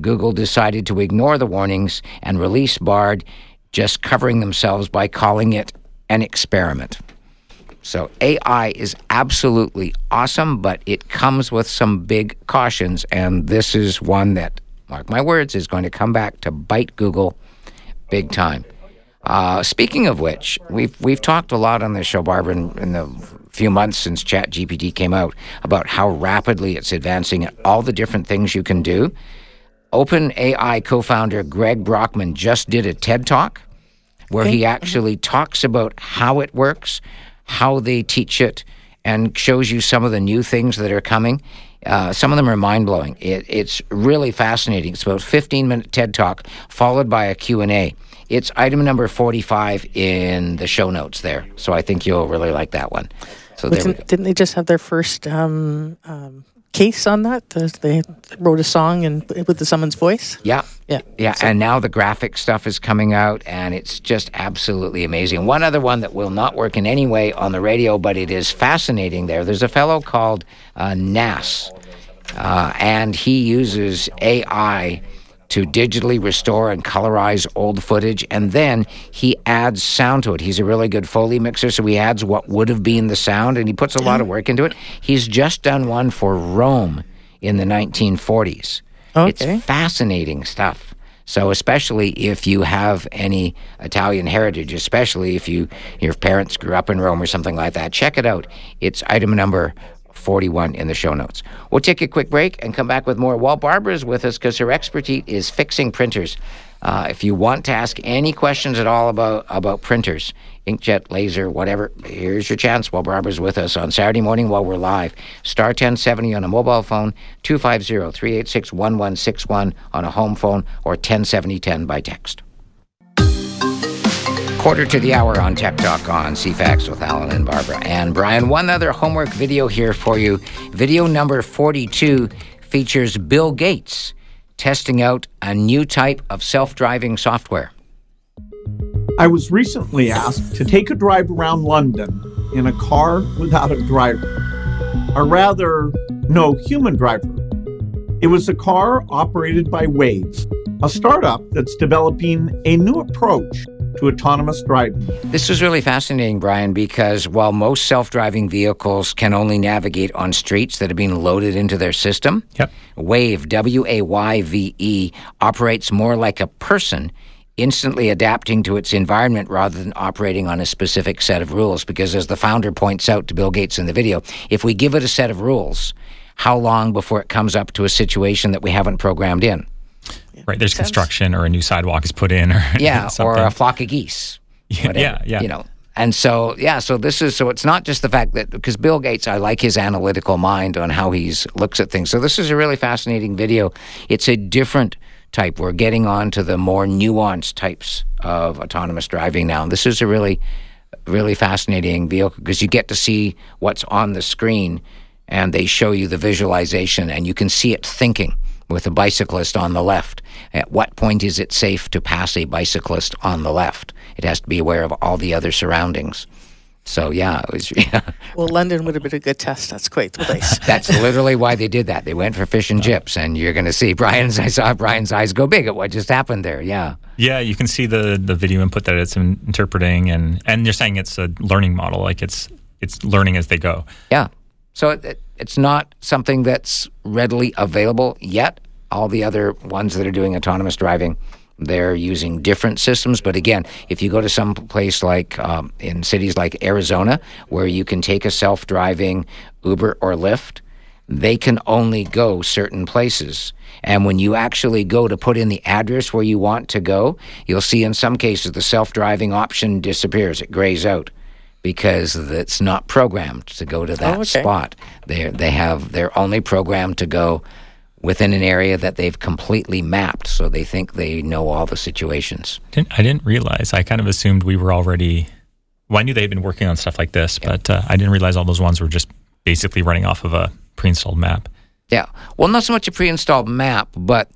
Google decided to ignore the warnings and release Bard, just covering themselves by calling it an experiment. So AI is absolutely awesome, but it comes with some big cautions, and this is one that, mark my words, is going to come back to bite Google big time. Uh, speaking of which, we've we've talked a lot on this show, Barbara, in, in the few months since ChatGPT came out about how rapidly it's advancing and all the different things you can do. OpenAI co-founder Greg Brockman just did a TED talk where he actually talks about how it works, how they teach it, and shows you some of the new things that are coming. Uh, some of them are mind blowing. It, it's really fascinating. It's about a 15 minute TED talk followed by a Q&A. It's item number 45 in the show notes there. So I think you'll really like that one. So Didn't, didn't they just have their first um, um, case on that? The, they wrote a song and with the someone's voice. Yeah. Yeah. Yeah, and now the graphic stuff is coming out, and it's just absolutely amazing. One other one that will not work in any way on the radio, but it is fascinating there. There's a fellow called uh, Nas, uh, and he uses AI to digitally restore and colorize old footage, and then he adds sound to it. He's a really good Foley mixer, so he adds what would have been the sound, and he puts a lot of work into it. He's just done one for Rome in the 1940s. Okay. It's fascinating stuff. So, especially if you have any Italian heritage, especially if you your parents grew up in Rome or something like that, check it out. It's item number 41 in the show notes. We'll take a quick break and come back with more while Barbara is with us because her expertise is fixing printers. Uh, if you want to ask any questions at all about, about printers, inkjet, laser, whatever, here's your chance while Barbara's with us on Saturday morning while we're live. Star 1070 on a mobile phone, 250 386 1161 on a home phone, or 107010 by text. Quarter to the hour on Tech Talk on CFAX with Alan and Barbara. And Brian, one other homework video here for you. Video number 42 features Bill Gates testing out a new type of self driving software. I was recently asked to take a drive around London in a car without a driver, or rather, no human driver. It was a car operated by Waves, a startup that's developing a new approach to autonomous driving. This is really fascinating, Brian, because while most self driving vehicles can only navigate on streets that have been loaded into their system, Yep. Wayve, W A Y V E, operates more like a person, instantly adapting to its environment rather than operating on a specific set of rules. Because as the founder points out to Bill Gates in the video, if we give it a set of rules, how long before it comes up to a situation that we haven't programmed in? Right. There's construction or a new sidewalk is put in or Yeah, or a flock of geese. Yeah, whatever, yeah, yeah. You know, and so yeah, so this is so it's not just the fact that because Bill Gates, I like his analytical mind on how he looks at things. So this is a really fascinating video. It's a different type. We're getting on to the more nuanced types of autonomous driving now. This is a really, really fascinating vehicle because you get to see what's on the screen, and they show you the visualization, and you can see it thinking with a bicyclist on the left. At what point is it safe to pass a bicyclist on the left? It has to be aware of all the other surroundings. So yeah, it was. Yeah, Well, London would have been a good test. That's quite the place. that's literally why they did that. They went for fish and chips, and you're going to see Brian's. I saw Brian's eyes go big at what just happened there. Yeah, Yeah, you can see the the video input that it's interpreting, and and you're saying it's a learning model, like it's it's learning as they go. yeah. So it, it, it's not something that's readily available yet. All the other ones that are doing autonomous driving, they're using different systems. But again, if you go to some place like um, in cities like Arizona, where you can take a self driving Uber or Lyft, they can only go certain places. And when you actually go to put in the address where you want to go, you'll see in some cases the self driving option disappears, it grays out because it's not programmed to go to that Oh, okay. spot. They they have they're only programmed to go within an area that they've completely mapped, so they think they know all the situations. Didn't, I didn't realize. I kind of assumed we were already. Well, I knew they'd been working on stuff like this, but uh, I didn't realize all those ones were just basically running off of a pre-installed map. Yeah. Well, not so much a pre-installed map, but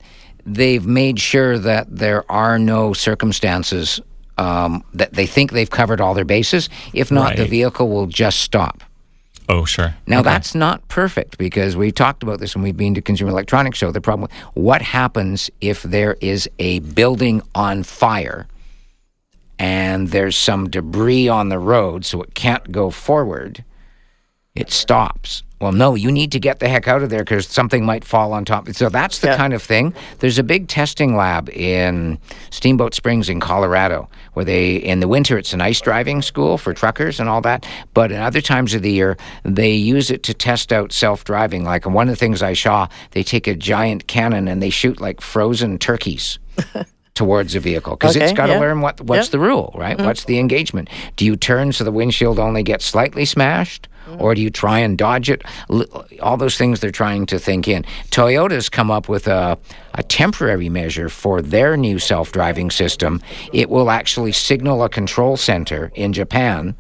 they've made sure that there are no circumstances um, that they think they've covered all their bases. If not, the vehicle will just stop. Oh, sure. Now Okay. that's not perfect because we talked about this when we've been to Consumer Electronics Show. The problem: what happens if there is a building on fire and there's some debris on the road, so it can't go forward? It stops. Well, no, you need to get the heck out of there because something might fall on top. So that's the Yeah. kind of thing. There's a big testing lab in Steamboat Springs in Colorado where they, in the winter, it's an ice driving school for truckers and all that. But in other times of the year, they use it to test out self driving. Like one of the things I saw, they take a giant cannon and they shoot like frozen turkeys. towards a vehicle because it's got to yeah. learn what what's Yeah. the rule, right? Mm-hmm. What's the engagement? Do you turn so the windshield only gets slightly smashed, or do you try and dodge it? All those things they're trying to think in. Toyota's come up with a a temporary measure for their new self-driving system. It will actually signal a control center in Japan.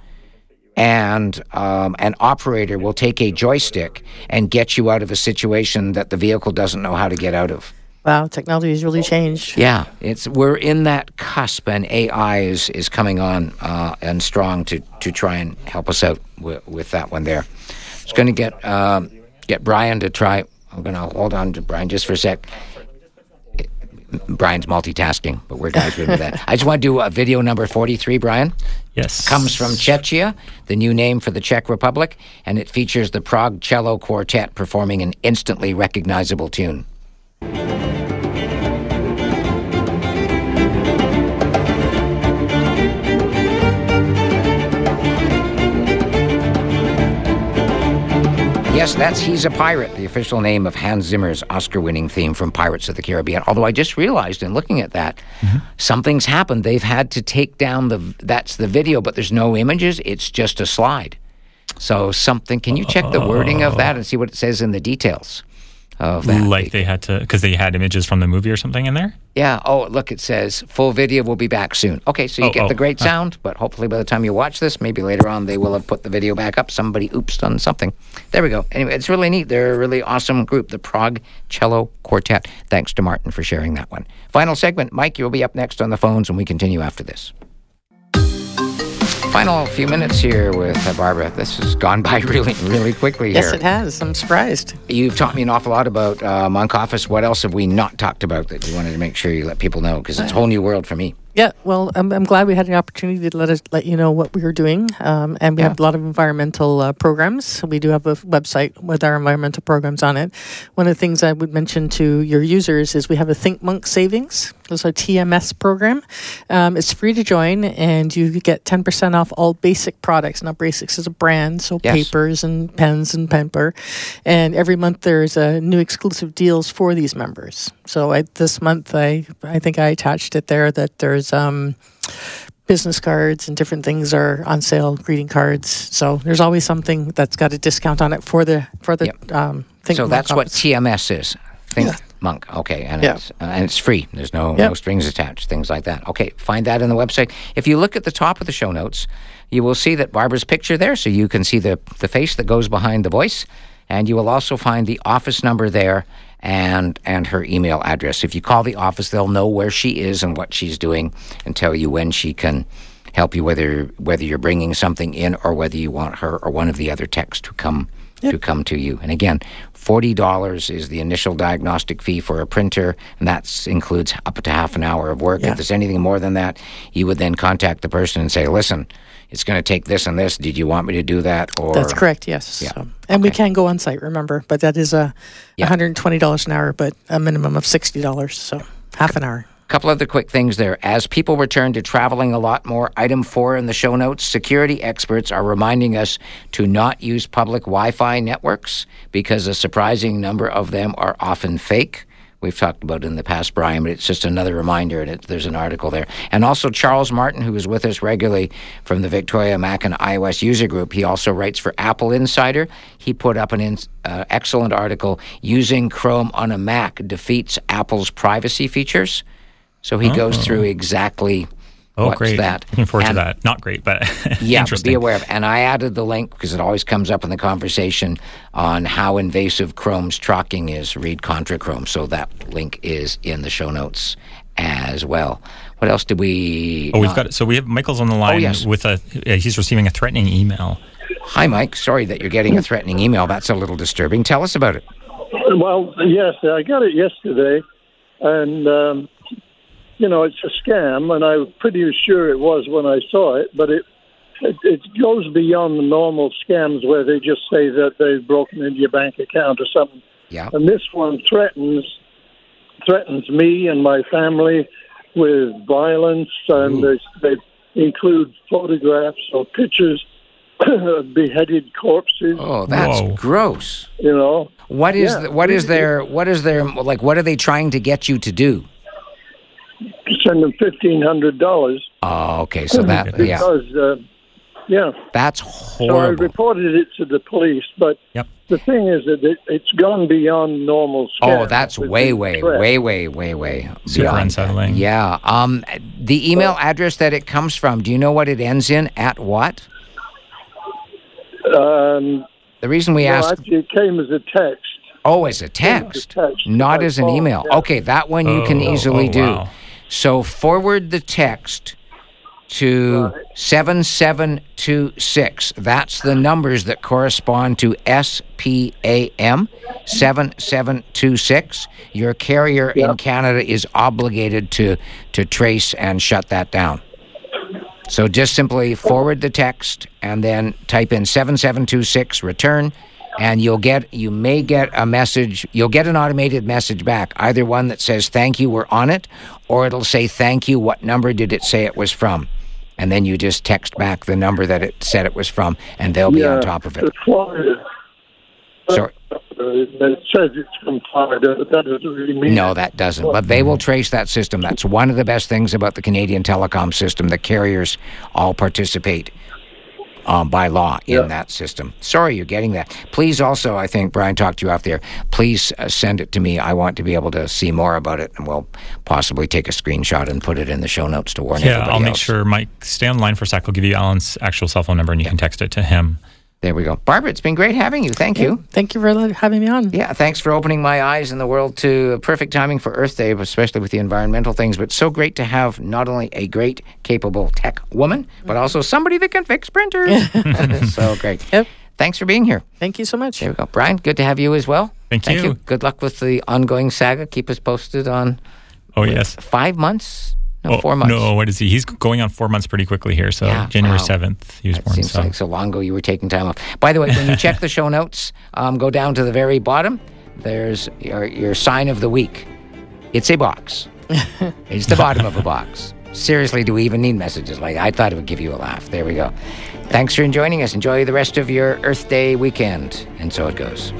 And um, an operator will take a joystick and get you out of a situation that the vehicle doesn't know how to get out of. Wow, technology has really changed. Yeah, it's we're in that cusp, and AI is is coming on uh, and strong to to try and help us out with, with that one there. It's going to get um, get Brian to try. I'm going to hold on to Brian just for a sec. Brian's multitasking, but we're guys good with that. I just want to do a video number 43, Brian. Yes. Comes from Czechia, the new name for the Czech Republic, and it features the Prague Cello Quartet performing an instantly recognizable tune. Yes, that's He's a Pirate, the official name of Hans Zimmer's Oscar winning theme from Pirates of the Caribbean. Although I just realized in looking at that, mm-hmm. something's happened. They've had to take down the that's the video, but there's no images, it's just a slide. So something can you check the wording of that and see what it says in the details of that? Like they had to, because they had images from the movie or something in there? Yeah. Oh, look, it says full video will be back soon. Okay, so you Oh, get oh, the great sound, but hopefully by the time you watch this, maybe later on they will have put the video back up. Somebody oops on something. There we go. Anyway, it's really neat. They're a really awesome group, the Prague Cello Quartet. Thanks to Martin for sharing that one. Final segment. Mike, you'll be up next on the phones, and we continue after this. Final few minutes here with uh, Barbara. This has gone by really, really quickly Yes, it has. I'm surprised. You've taught me an awful lot about uh, Monk Office. What else have we not talked about that you wanted to make sure you let people know? Because it's a whole new world for me. Yeah, well, I'm, I'm glad we had an opportunity to let us let you know what we were doing, um, and we Yeah. have a lot of environmental uh, programs. We do have a website with our environmental programs on it. One of the things I would mention to your users is we have a Think Monk Savings. It's a TMS program. Um, it's free to join, and you get 10% off all basic products. Now, Basics is a brand, so Yes. papers and pens and paper. And every month there's uh, new exclusive deals for these members. So I, this month, I I think I attached it there that there's um, business cards and different things are on sale, greeting cards. So there's always something that's got a discount on it for the for the um, Think so Monk that's what. TMS is. Think Monk. Okay, and Yeah. it's uh, and it's free. There's no Yeah. no strings attached. Things like that. Okay, find that in the website. If you look at the top of the show notes, you will see that Barbara's picture there, so you can see the the face that goes behind the voice, and you will also find the office number there and and her email address. If you call the office, they'll know where she is and what she's doing, and tell you when she can help you whether whether you're bringing something in or whether you want her or one of the other techs to come to come to you. And again, forty dollars is the initial diagnostic fee for a printer, and that includes up to half an hour of work. Yeah. If there's anything more than that, you would then contact the person and say, "Listen, it's going to take this and this. Did you want me to do that?" Or That's correct. Yes. Yeah. So, and we can go on site. Remember, but that is a Yeah. $120 an hour, but a minimum of $60. So half an hour. couple other quick things there. As people return to traveling a lot more, item four in the show notes security experts are reminding us to not use public Wi Fi networks because a surprising number of them are often fake. We've talked about it in the past, Brian, but it's just another reminder, and it, there's an article there. And also, Charles Martin, who is with us regularly from the Victoria Mac and iOS user group, he also writes for Apple Insider. He put up an in, uh, excellent article using Chrome on a Mac defeats Apple's privacy features. So he goes Oh. through exactly Oh, what's great. that. Looking forward And- to that. Not great, but Yeah, but interesting. be aware of. And I added the link because it always comes up in the conversation on how invasive Chrome's tracking is. Read Contra Chrome. So that link is in the show notes as well. What else did we? Oh, we've not- got so we have Michael's on the line oh, yes. with a. Uh, he's receiving a threatening email. Hi, Mike. Sorry that you're getting a threatening email. That's a little disturbing. Tell us about it. Well, yes, I got it yesterday, and um, you know it's a scam, and I'm pretty sure it was when I saw it. But it, it it goes beyond the normal scams where they just say that they've broken into your bank account or something. Yeah. And this one threatens threatens me and my family with violence, and they, they include photographs or pictures of beheaded corpses. Oh, that's Whoa. gross. You know, What is Yeah. the, what is their what is their like? What are they trying to get you to do? Send them fifteen hundred dollars. Oh, okay. So that yeah, because uh, yeah. that's horrible. So I reported it to the police, but Yep. the thing is that it, it's gone beyond normal. Oh, that's With way, the way, threat. way, way, way, way. Super beyond unsettling. Yeah. Um, the email address that it comes from. Do you know what it ends in? At what? Um, The reason we well, asked. actually, it came as a text. Oh, as a as a text, text not by as an phone, email. yeah. Okay, that one you can Oh, easily oh, do. wow. So forward the text to 7726. That's the numbers that correspond to SPAM 7726. Your carrier in Canada is obligated to to trace and shut that down. So just simply forward the text and then type in 7726 return and you'll get you may get a message you'll get an automated message back either one that says thank you we're on it or it'll say thank you what number did it say it was from and then you just text back the number that it said it was from and they'll be on top of it It's Florida. so Uh, it says it's from Florida, but that doesn't really mean. No, that doesn't. But they will trace that system. That's one of the best things about the Canadian telecom system. The carriers all participate um, by law in Yeah. that system. Sorry, you're getting that. Please also, I think Brian talked to you out there. Please uh, send it to me. I want to be able to see more about it, and we'll possibly take a screenshot and put it in the show notes to warn Yeah, everybody I'll make sure Mike stay on the line for a sec. I'll give you Alan's actual cell phone number, and you can text it to him. There we go, Barbara. It's been great having you. Thank you. Thank you for having me on. Yeah, thanks for opening my eyes in the world to perfect timing for Earth Day, especially with the environmental things. But so great to have not only a great, capable tech woman, but mm-hmm. also somebody that can fix printers. so great. Yep. Thanks for being here. Thank you so much. There we go. Brian, good to have you as well. Thank you. you. Good luck with the ongoing saga. Keep us posted on Oh yes, five months No, Oh, four months. No, what is he? He's going on four months pretty quickly here. So Yeah, January wow. 7th, he was That born. seems So. like so long ago you were taking time off. By the way, when you check the show notes, um, go down to the very bottom. There's your, your sign of the week. It's a box. it's the bottom of a box. Seriously, do we even need messages like I thought it would give you a laugh. There we go. Thanks for joining us. Enjoy the rest of your Earth Day weekend. And so it goes.